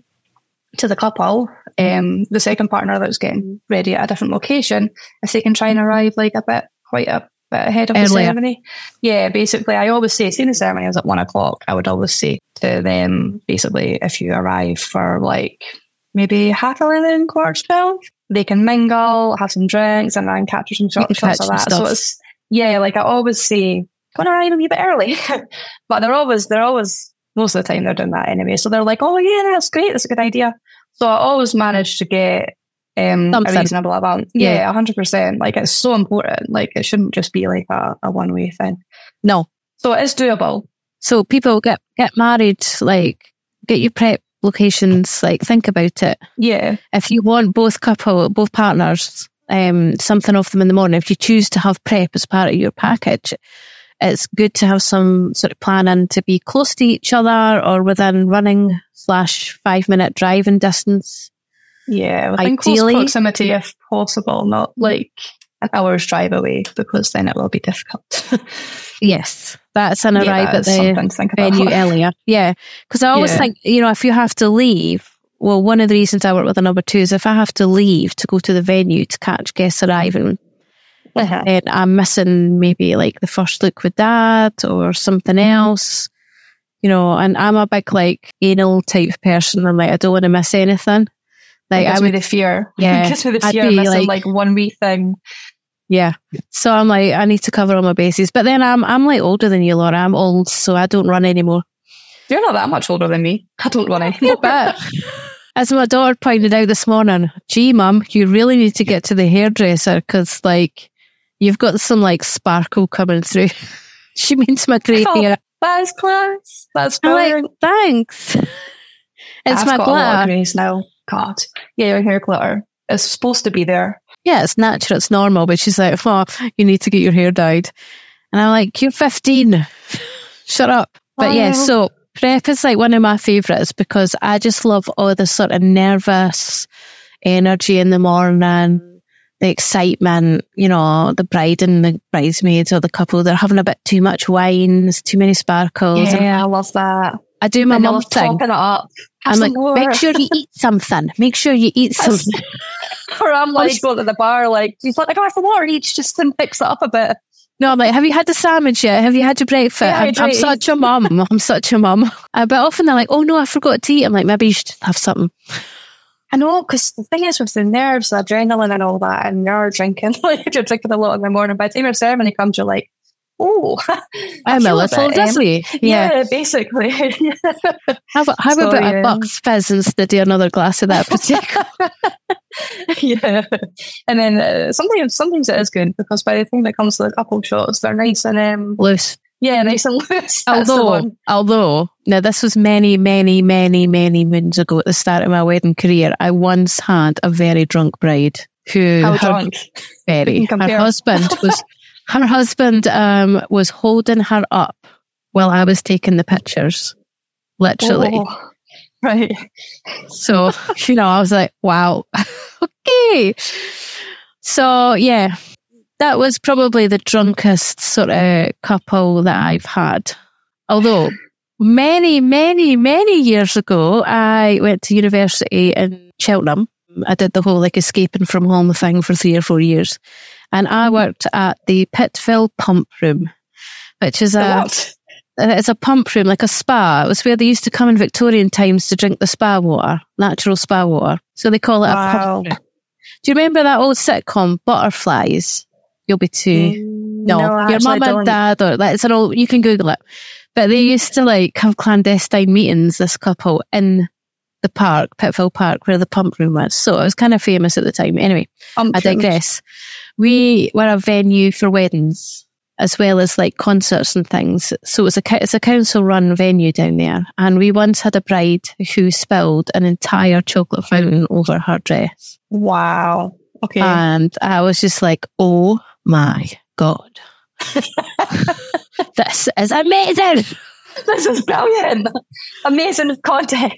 to the couple, um, the second partner that's getting ready at a different location, if they can try and arrive like a bit, quite a bit ahead of the ceremony. Yeah, basically, I always say, seeing the ceremony is at one o'clock, I would always say to them, basically, if you arrive for like maybe half eleven, quarter to twelve, they can mingle, have some drinks, and then capture some shots, shots catch of some that. So it's yeah, like I always say, go and arrive a wee bit early, but they're always they're always most of the time they're doing that anyway. So they're like, oh yeah, that's great, that's a good idea. So I always manage to get um, a reasonable amount. Yeah. Yeah, hundred percent. Like it's so important. Like it shouldn't just be like a, a one way thing. No. So it is doable. So people get get married, like get your prep locations, like think about it. Yeah, If you want both couple, both partners, um, something off them in the morning, if you choose to have prep as part of your package, it's good to have some sort of planning to be close to each other or within running slash five minute driving distance. yeah. Within Ideally- close proximity, if possible, not like an hour's drive away, because then it will be difficult. Yes, that's an Yeah, arrive that at the something to think about. venue earlier. Yeah. Because I always Yeah. think, you know, if you have to leave, well, one of the reasons I work with a number two is if I have to leave to go to the venue to catch guests arriving, Uh-huh. then I'm missing maybe like the first look with dad or something else, you know, and I'm a big like anal type person. I'm like, I don't want to miss anything. Like Like, I gives would, me the fear. Yeah, it gives me the I'd fear be missing like- like, one wee thing. Yeah. So I'm like, I need to cover all my bases. But then I'm, I'm like older than you, Laura. I'm old, so I don't run anymore. You're not that much older than me. I don't run anymore. But as my daughter pointed out this morning, gee, mum, you really need to get to the hairdresser because, like, you've got some like sparkle coming through. she means my grey Oh, hair. That's class. That's I'm like, brilliant. thanks. It's I've my got a lot of glitter. greys now. God. Yeah, your hair glitter. It's supposed to be there. Yeah, it's natural, it's normal. But she's like, oh, you need to get your hair dyed. And I'm like, you're 15. Shut up. But I yeah, so prep is like one of my favourites because I just love all the sort of nervous energy in the morning, the excitement, you know, the bride and the bridesmaids or the couple, they're having a bit too much wine, there's too many sparkles. And I love that. I do my mum thing. it up. Have I'm like, more. make sure you eat something. Make sure you eat something. Or I'm like going to the bar, like, you've let a glass of water each just to fix it up a bit. No, I'm like, have you had the sandwich yet? Have you had your breakfast? Yeah, I'm, I'm such a mum. I'm such a mum. Uh, but often they're like, oh no, I forgot to eat. I'm like, maybe you should have something. I know, because the thing is with the nerves, the adrenaline and all that, and you're drinking, like, if you're drinking a lot in the morning, by the time your ceremony comes, you're like, oh, I'm a little dizzy. Yeah. Yeah, basically. How, about- how So, about yeah. a Bucks Fizz instead of another glass of that particular? yeah. And then uh, sometimes sometimes it is good because by the time it comes to the couple shots, they're nice and um loose? yeah, nice and loose. Although, although, now this was many, many, many, many moons ago at the start of my wedding career. I once had a very drunk bride who How her- drunk? very. Her husband was her husband um, was holding her up while I was taking the pictures, literally. Oh, right. So you know, I was like, wow, okay. So yeah, that was probably the drunkest sort of couple that I've had. Although many, many, many years ago, I went to university in Cheltenham. I did the whole like escaping from home thing for three or four years. And I worked at the Pittville Pump Room, which is a, what? It's a pump room, like a spa. It was where they used to come in Victorian times to drink the spa water, natural spa water. So they call it a Wow. pump room. Do you remember that old sitcom, Butterflies? You'll be too. No, No, your mum and dad, or like, it's an old, you can Google it. But they used to like have clandestine meetings, this couple, in the park, Pittville Park, where the pump room was. So it was kind of famous at the time. Anyway, Um, I digress. We were a venue for weddings as well as like concerts and things. So it's a it's a council run venue down there, and we once had a bride who spilled an entire chocolate fountain over her dress, Wow. Okay. and I was just like, "Oh my god, this is amazing!" this is brilliant. Amazing content.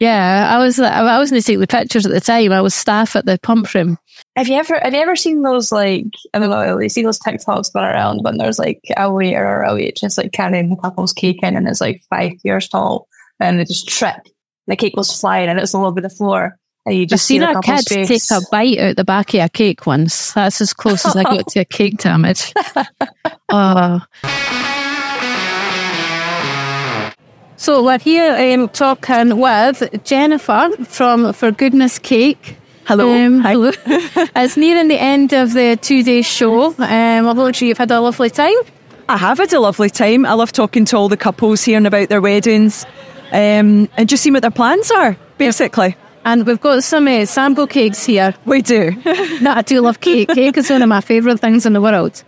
Yeah, I was I was going to take the pictures at the time. I was staff at the pump room. Have you ever have you ever seen those like I don't know, you see those TikToks going around when there's like a waiter or a waitress like carrying a couple's cake in and it's like five years tall and they just trip. The cake goes flying and it's all over the floor. And you I've just see seen the a kid face. take a bite out the back of a cake once. That's as close as I got to a cake damage. oh. So we're here um, talking with Jennifer from For Goodness Cake. Hello. Um, hello. it's nearing the end of the two day show. Um, I'm sure you've had a lovely time. I have had a lovely time. I love talking to all the couples, hearing about their weddings, um, and just seeing what their plans are, basically. And we've got some uh, sample cakes here. We do. no, I do love cake. Cake is one of my favourite things in the world.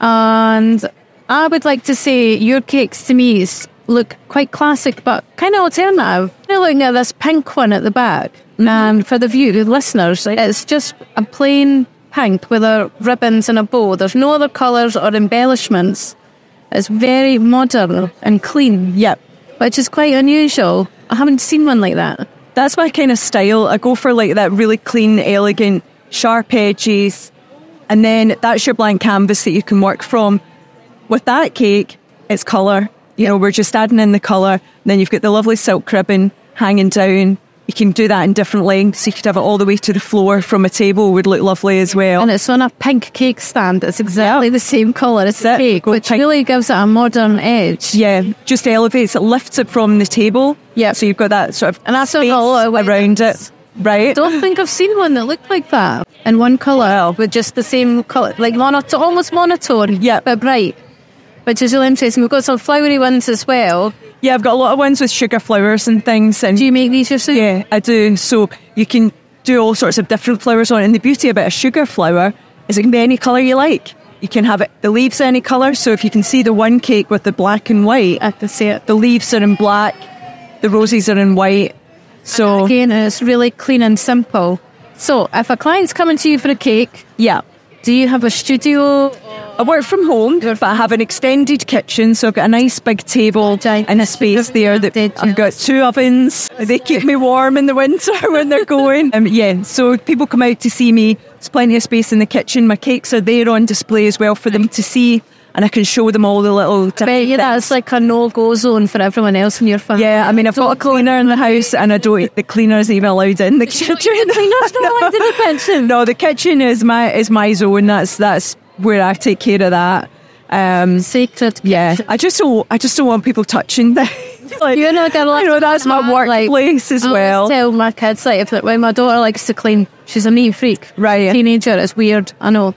And I would like to say your cakes to me look quite classic, but kind of alternative. You're looking at this pink one at the back. And for the view, listeners, it's just a plain pink with a ribbons and a bow. There's no other colours or embellishments. It's very modern and clean, yep. which is quite unusual. I haven't seen one like that. That's my kind of style. I go for like that really clean, elegant, sharp edges, and then that's your blank canvas that you can work from. With that cake, it's colour. You know, we're just adding in the colour. Then you've got the lovely silk ribbon hanging down. You can do that in different lengths. You could have it all the way to the floor from a table would look lovely as well. And it's on a pink cake stand. It's exactly the same colour as the That's it. cake, Go which pink. really gives it a modern edge. Yeah, just elevates it, lifts it from the table. Yeah. So you've got that sort of And that's space a lot of around it. Right. I don't think I've seen one that looked like that in one colour with just the same colour, like monotone, almost monotone, Yeah. but bright, which is really interesting. We've got some flowery ones as well. Yeah, I've got a lot of ones with sugar flowers and things. And Do you make these yourself? yeah, I do. So you can do all sorts of different flowers on it. And the beauty about a sugar flower is it can be any colour you like. You can have it, the leaves any colour. So if you can see the one cake with the black and white, I can see it. the leaves are in black, the roses are in white. So Again, it's really clean and simple. So, if a client's coming to you for a cake, yeah. do you have a studio? I work from home, but I have an extended kitchen, so I've got a nice big table and a space there. That I've got two ovens. They keep me warm in the winter when they're going. Um, yeah, so people come out to see me. There's plenty of space in the kitchen. My cakes are there on display as well for them to see, and I can show them all the little. You different that's like a no-go zone for everyone else in your family. yeah, I mean, I've got a cleaner in the house, and I don't. The cleaner isn't even allowed in the kitchen. The cleaner's not allowed in the kitchen? No, the kitchen is my is my zone. That's that's where I take care of that. Um, Sacred. yeah, I just don't. I just don't want people touching things. like, You're not gonna. you know, that's my like, workplace as I well. tell my kids like if when my daughter likes to clean, she's a neat freak. Right. Teenager, it's weird. I know.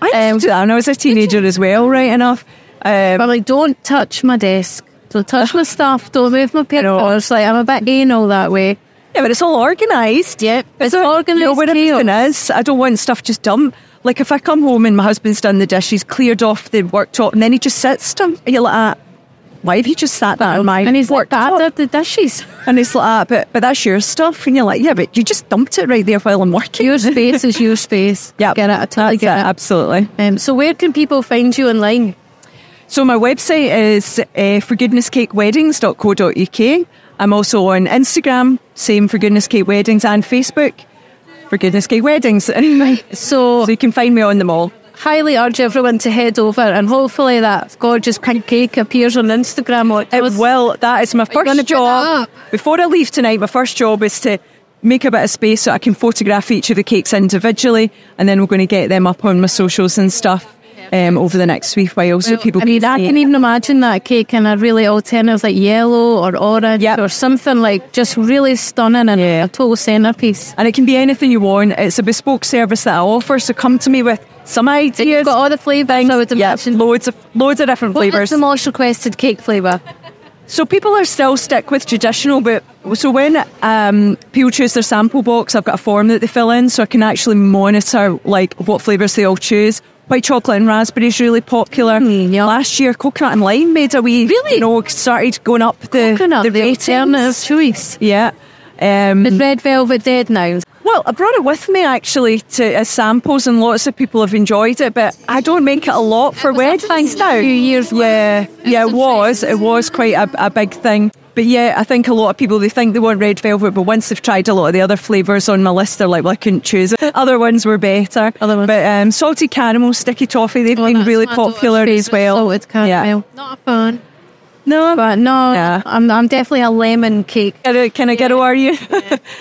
I used um, to do that when I was a teenager as well. Right enough. Um, But like, don't touch my desk. Don't touch my stuff. Don't move my papers. Like I'm a bit anal that way. yeah, but it's all organised. Yep. It's So, organised You know where everything is. I don't want stuff just dumped. Like if I come home and my husband's done the dishes, cleared off the worktop, and then he just sits them, and you're like, ah, why have you just sat that on my And he's like, that did the dishes. And it's like, ah, but, but that's your stuff. And you're like, yeah, but you just dumped it right there while I'm working. Your space is your space. Yeah, Get it. Totally get it, it. Absolutely. Um, so where can people find you online? So my website is uh, forgoodnesscakeweddings.co.uk. I'm also on Instagram, same for Goodness Cake Weddings, and Facebook, for Goodness Cake Weddings. Anyway, So so you can find me on them all. highly urge everyone to head over and hopefully that gorgeous pink cake appears on Instagram. Or It will. That is my first job. Before I leave tonight, my first job is to make a bit of space so I can photograph each of the cakes individually, and then we're going to get them up on my socials and stuff. Um, over the next wee while, so people I mean, can I can even imagine that cake in a really alternative, like yellow or orange Yep. or something like just really stunning and Yeah. a total centerpiece. And it can be anything you want. It's a bespoke service that I offer, so come to me with some ideas. You've got all the flavours, I would imagine. loads of loads of different flavours. the most requested cake flavour? So people are still stick with traditional, but so when um, people choose their sample box, I've got a form that they fill in, so I can actually monitor like what flavours they all choose. White chocolate and raspberry is really popular. Last year, coconut and lime made a wee, really, you know, started going up the Coconut, the the alternative choice. Yeah. Um, Is red velvet dead now? Well, I brought it with me actually to as samples, and lots of people have enjoyed it. But I don't make it a lot for weddings now. A few years Yeah, yeah, it was. It was quite a, a big thing. But yeah, I think a lot of people they think they want red velvet, but once they've tried a lot of the other flavours on my list, they're like, "Well, I couldn't choose it." Other ones were better. Other ones. But um, salted caramel, sticky toffee, they've been really popular as well. Salted caramel. Not a fan. No, But no, Yeah. I'm, I'm definitely a lemon cake. can I, can I get a are you?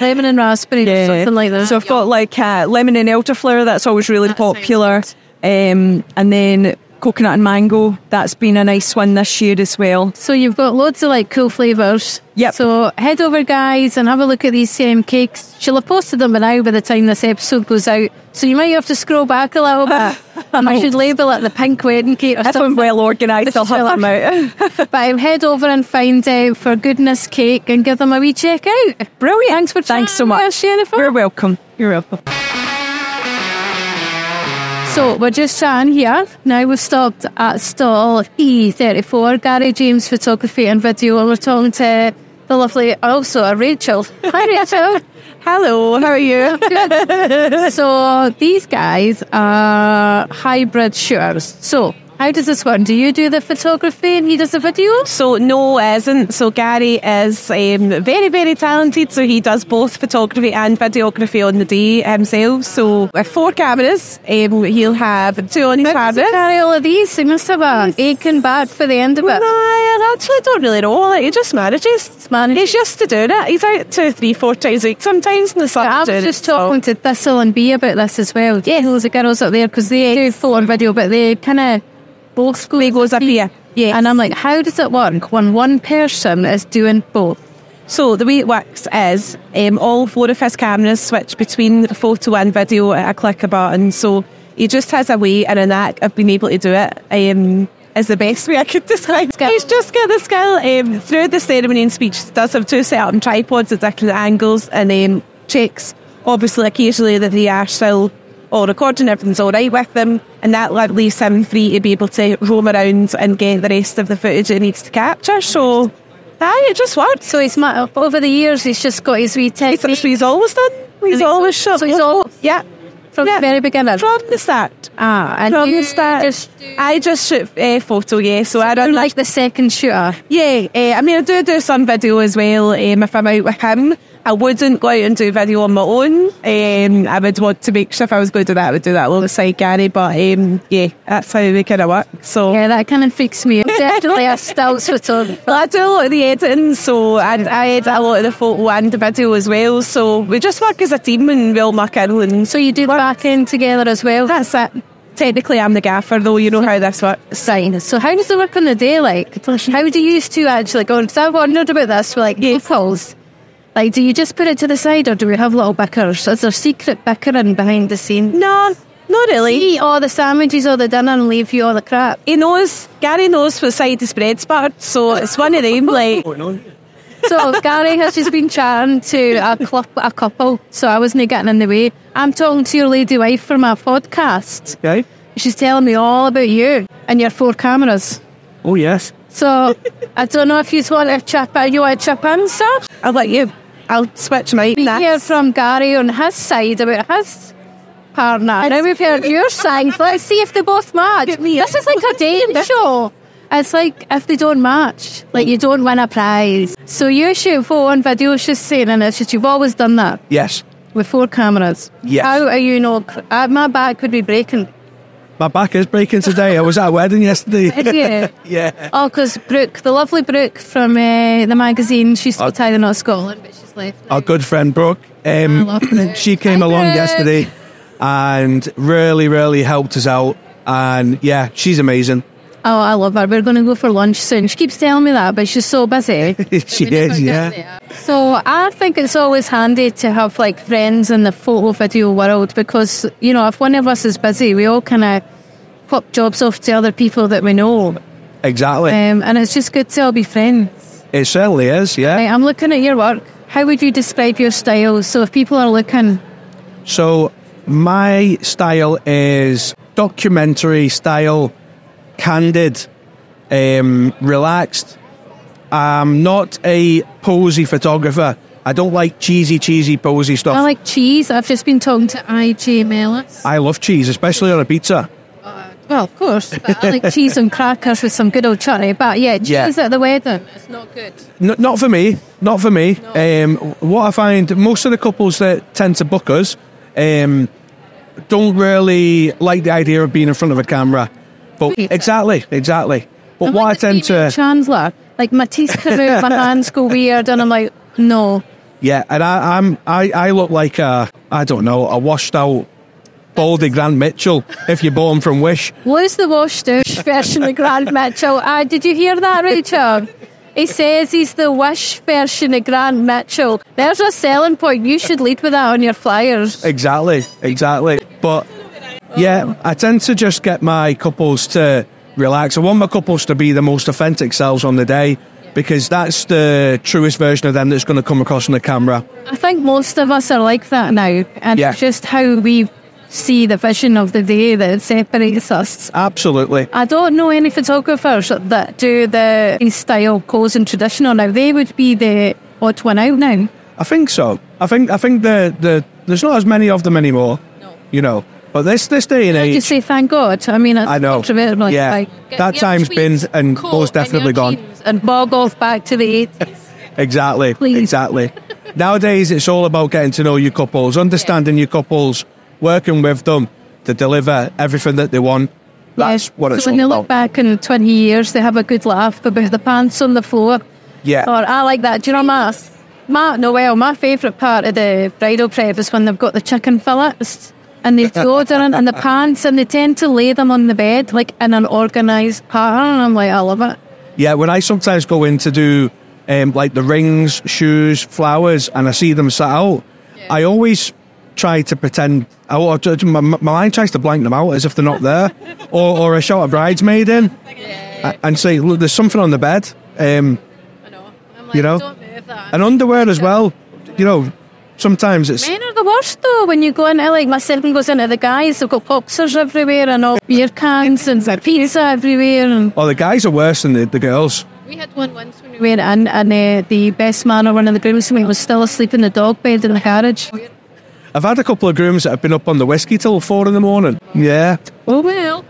Lemon and raspberry, or something like that. So I've got like uh, lemon and elderflower. That's always really popular. Um, and then coconut and mango. That's been a nice one this year as well. So you've got loads of like cool flavours. Yep. So head over, guys, and have a look at these um, cakes. She'll have posted them by now by the time this episode goes out. So you might have to scroll back a little bit. I should label it the pink wedding cake or If I'm well organised, I'll have them out. But um, head over and find out for goodness cake and give them a wee check out. Brilliant. Thanks for Thanks so much. us, Jennifer. You're welcome. You're welcome. So we're just chatting here. Now we've stopped at stall E34, Gary James Photography and Video, and we're talking to the lovely, also Rachel. Hi Rachel. Hello, how are you? so these guys are hybrid shooters. So how does this work? Do you do the photography and he does the video? so no isn't. So Gary is um, very, very talented. So he does both photography and videography on the day himself. So with four cameras, um, he'll have two on his How does he carry all of these? He must have a aching back for the end of it. No, I actually don't really know. Like, he just manages. manages. He's used to doing it. He's out two, three, four times a week sometimes in the. I was just it, so- talking to Thistle and Bee about this as well. Yeah, those the girls up there because they do full on video, but they kind of both goes up here. Yeah, and I'm like, how does it work when one person is doing both? So the way it works is um, all four of his cameras switch between photo and video at a click of a button. So he just has a way and a knack of being able to do it. Um, is the best way I could describe. Skill. He's just got the skill. Um, through the ceremony and speech, does have two set up tripods at different angles and um, checks, obviously, occasionally that they are still all recording, everything's all right with them, and that like, leaves him free to be able to roam around and get the rest of the footage he needs to capture. So, aye, it just works. So he's over the years, he's just got his wee That's technique what he's always done. He's always shot. So he's all yeah. from yeah. the very beginning. From the start. ah, and From the start. just I just shoot uh, photo, yeah. So I I'm don't like the second shooter. Yeah, uh, I mean, I do do some video as well. Um, if I'm out with him, I wouldn't go out and do video on my own. Um, I would want to make sure if I was going to do that, I would do that alongside Gary. But um, yeah, that's how we kind of work. So Yeah, that kind of freaks me out. Definitely a stills photographer. Well, I do a lot of the editing, so and I edit a lot of the photo and the video as well. So we just work as a team and we all muck in. And So you do the back end together as well. that's it. Technically, I'm the gaffer, though. You know how this works. Sign. So how does it work on the day? Like, how do you to actually go? Because I wondered about this for like couples. Like, do you just put it to the side, or do we have little bickers? Is there secret bickering behind the scenes? No, not really. Eat all the sandwiches or the dinner and leave you all the crap. He knows, Gary knows what side the spread's buttered, so it's one of them, like, oh, So Gary has just been chatting to a, club, a couple, so I wasn't getting in the way. I'm talking to your lady wife for my podcast. Okay. She's telling me all about you and your four cameras. Oh, yes. So I don't know if you want to chip in. You want to chip in, sir? I'll let you, I'll switch my We hear from Gary on his side about his partner. Now we've heard your side. Let's see if they both match. This is like a dating show. It's like if they don't match, like you don't win a prize. So you shoot photo and video, she's saying, and it's just you've always done that Yes. with four cameras. Yes. How are you no? Uh, my back could be breaking. My back is breaking today. I was at a wedding yesterday. Did you? yeah. Oh, because Brooke, the lovely Brooke from uh, the magazine, she's Oh. retired in Scotland, but she's left. Our good friend Brooke. Um, I love Brooke. she came Hi, along Brooke. yesterday and really, really helped us out. And yeah, she's amazing. Oh, I love her. We're going to go for lunch soon. She keeps telling me that, but she's so busy. she is, yeah. So I think it's always handy to have like friends in the photo video world because, you know, if one of us is busy, we all kind of pop jobs off to other people that we know. Exactly. Um, and it's just good to all be friends. it certainly is, yeah. Right, I'm looking at your work. How would you describe your style? So if people are looking, So my style is documentary style, candid, um, relaxed. I'm not a posy photographer. I don't like cheesy, cheesy, posy stuff. I like cheese. I've just been talking to IJ Mellis. I love cheese, especially on a pizza. Well, of course. But I like cheese and crackers with some good old chutney. But yeah, cheese Yeah. at the wedding. It's not good. N- not for me. Not for me. Um, what I find most of the couples that tend to book us um, don't really like the idea of being in front of a camera. But exactly, exactly. But I'm what like I tend to, Chandler. Like my teeth come out, my hands go weird, and I'm like, no. yeah, and I, I'm, I, I look like a, I don't know, a washed out baldy Grant Mitchell if you're born from Wish. Lose the washed out version of Grant Mitchell. Uh, did you hear that, Rachel? He says he's the wish version of Grant Mitchell. There's a selling point. You should lead with that on your flyers. Exactly, exactly. But yeah, I tend to just get my couples to relax. I want my couples to be the most authentic selves on the day because that's the truest version of them that's going to come across on the camera. I think most of us are like that now, and Yeah. it's just how we see the vision of the day that separates us. Absolutely. I don't know any photographers that do the style, clothes, and traditional now. They would be the odd one out now. I think so. I think I think the, the there's not as many of them anymore. You know. But this this day and age, You age say thank God. I mean, I know. controversial, Yeah. like, That time's been and most definitely gone. and bog off back to the 80s. Exactly. Please. Exactly. Nowadays, it's all about getting to know your couples, understanding your couples, working with them to deliver everything that they want. That's Yeah. what it's so when all they about. look back in 20 years, they have a good laugh about the pants on the floor. Yeah. Or I like that. Do you know my, my no, well, my favourite part of the bridal prep is when they've got the chicken fillets and they've deodorant and the pants and they tend to lay them on the bed like in an organised pattern. And I'm like, I love it. Yeah, when I sometimes go in to do um, like the rings, shoes, flowers, and I see them set out, I always try to pretend. I, or my, my mind tries to blank them out as if they're not there, or, or I shout a bridesmaid in a- and say, "Look, there's something on the bed." Um, you know, and underwear as well. You know, sometimes it's Men are the worst though when you go into like my sibling goes into the guys, they've got boxers everywhere and all beer cans and pizza everywhere and oh, the guys are worse than the, the girls. We had one once when we went in, and uh, the best man or one of the groomsmen was still asleep in the dog bed in the carriage. I've had a couple of grooms that have been up on the whiskey till four in the morning. Yeah, Oh well.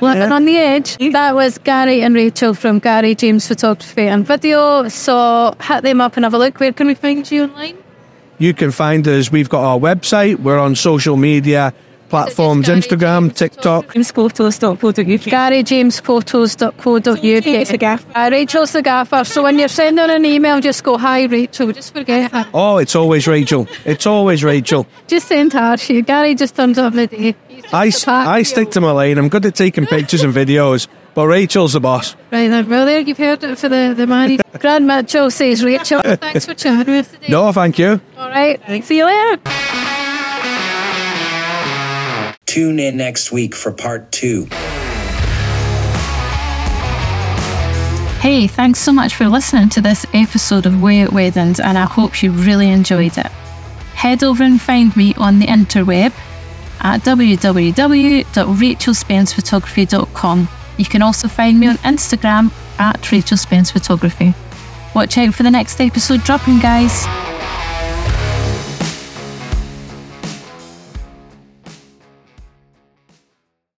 Living on the edge. That was Gary and Rachel from Gary James Photography and Video. So hit them up and have a look. Where can we find you online? You can find us. We've got our website. We're on social media platforms: Gary Instagram, James TikTok. Jamesphotos.co.uk. GaryJamesPhotos.co.uk. Uh, Rachel's the gaffer. So when you're sending an email, just go, Hi Rachel. Just forget her. Oh, it's always Rachel. It's always Rachel. Just send her. She, Gary just turns up the day. I stick to my lane. I'm good at taking pictures and videos, but Rachel's the boss. Right then, well there you've heard it for the, the married. Grant Mitchell says Rachel. Thanks for chatting with us today. No, thank you. All right. See you later. Tune in next week for part two. Hey, thanks so much for listening to this episode of Way out Weddings, and I hope you really enjoyed it. Head over and find me on the interweb at www.rachelspencephotography.com. You can also find me on Instagram at Rachel Spence Photography. Watch out for the next episode dropping, guys.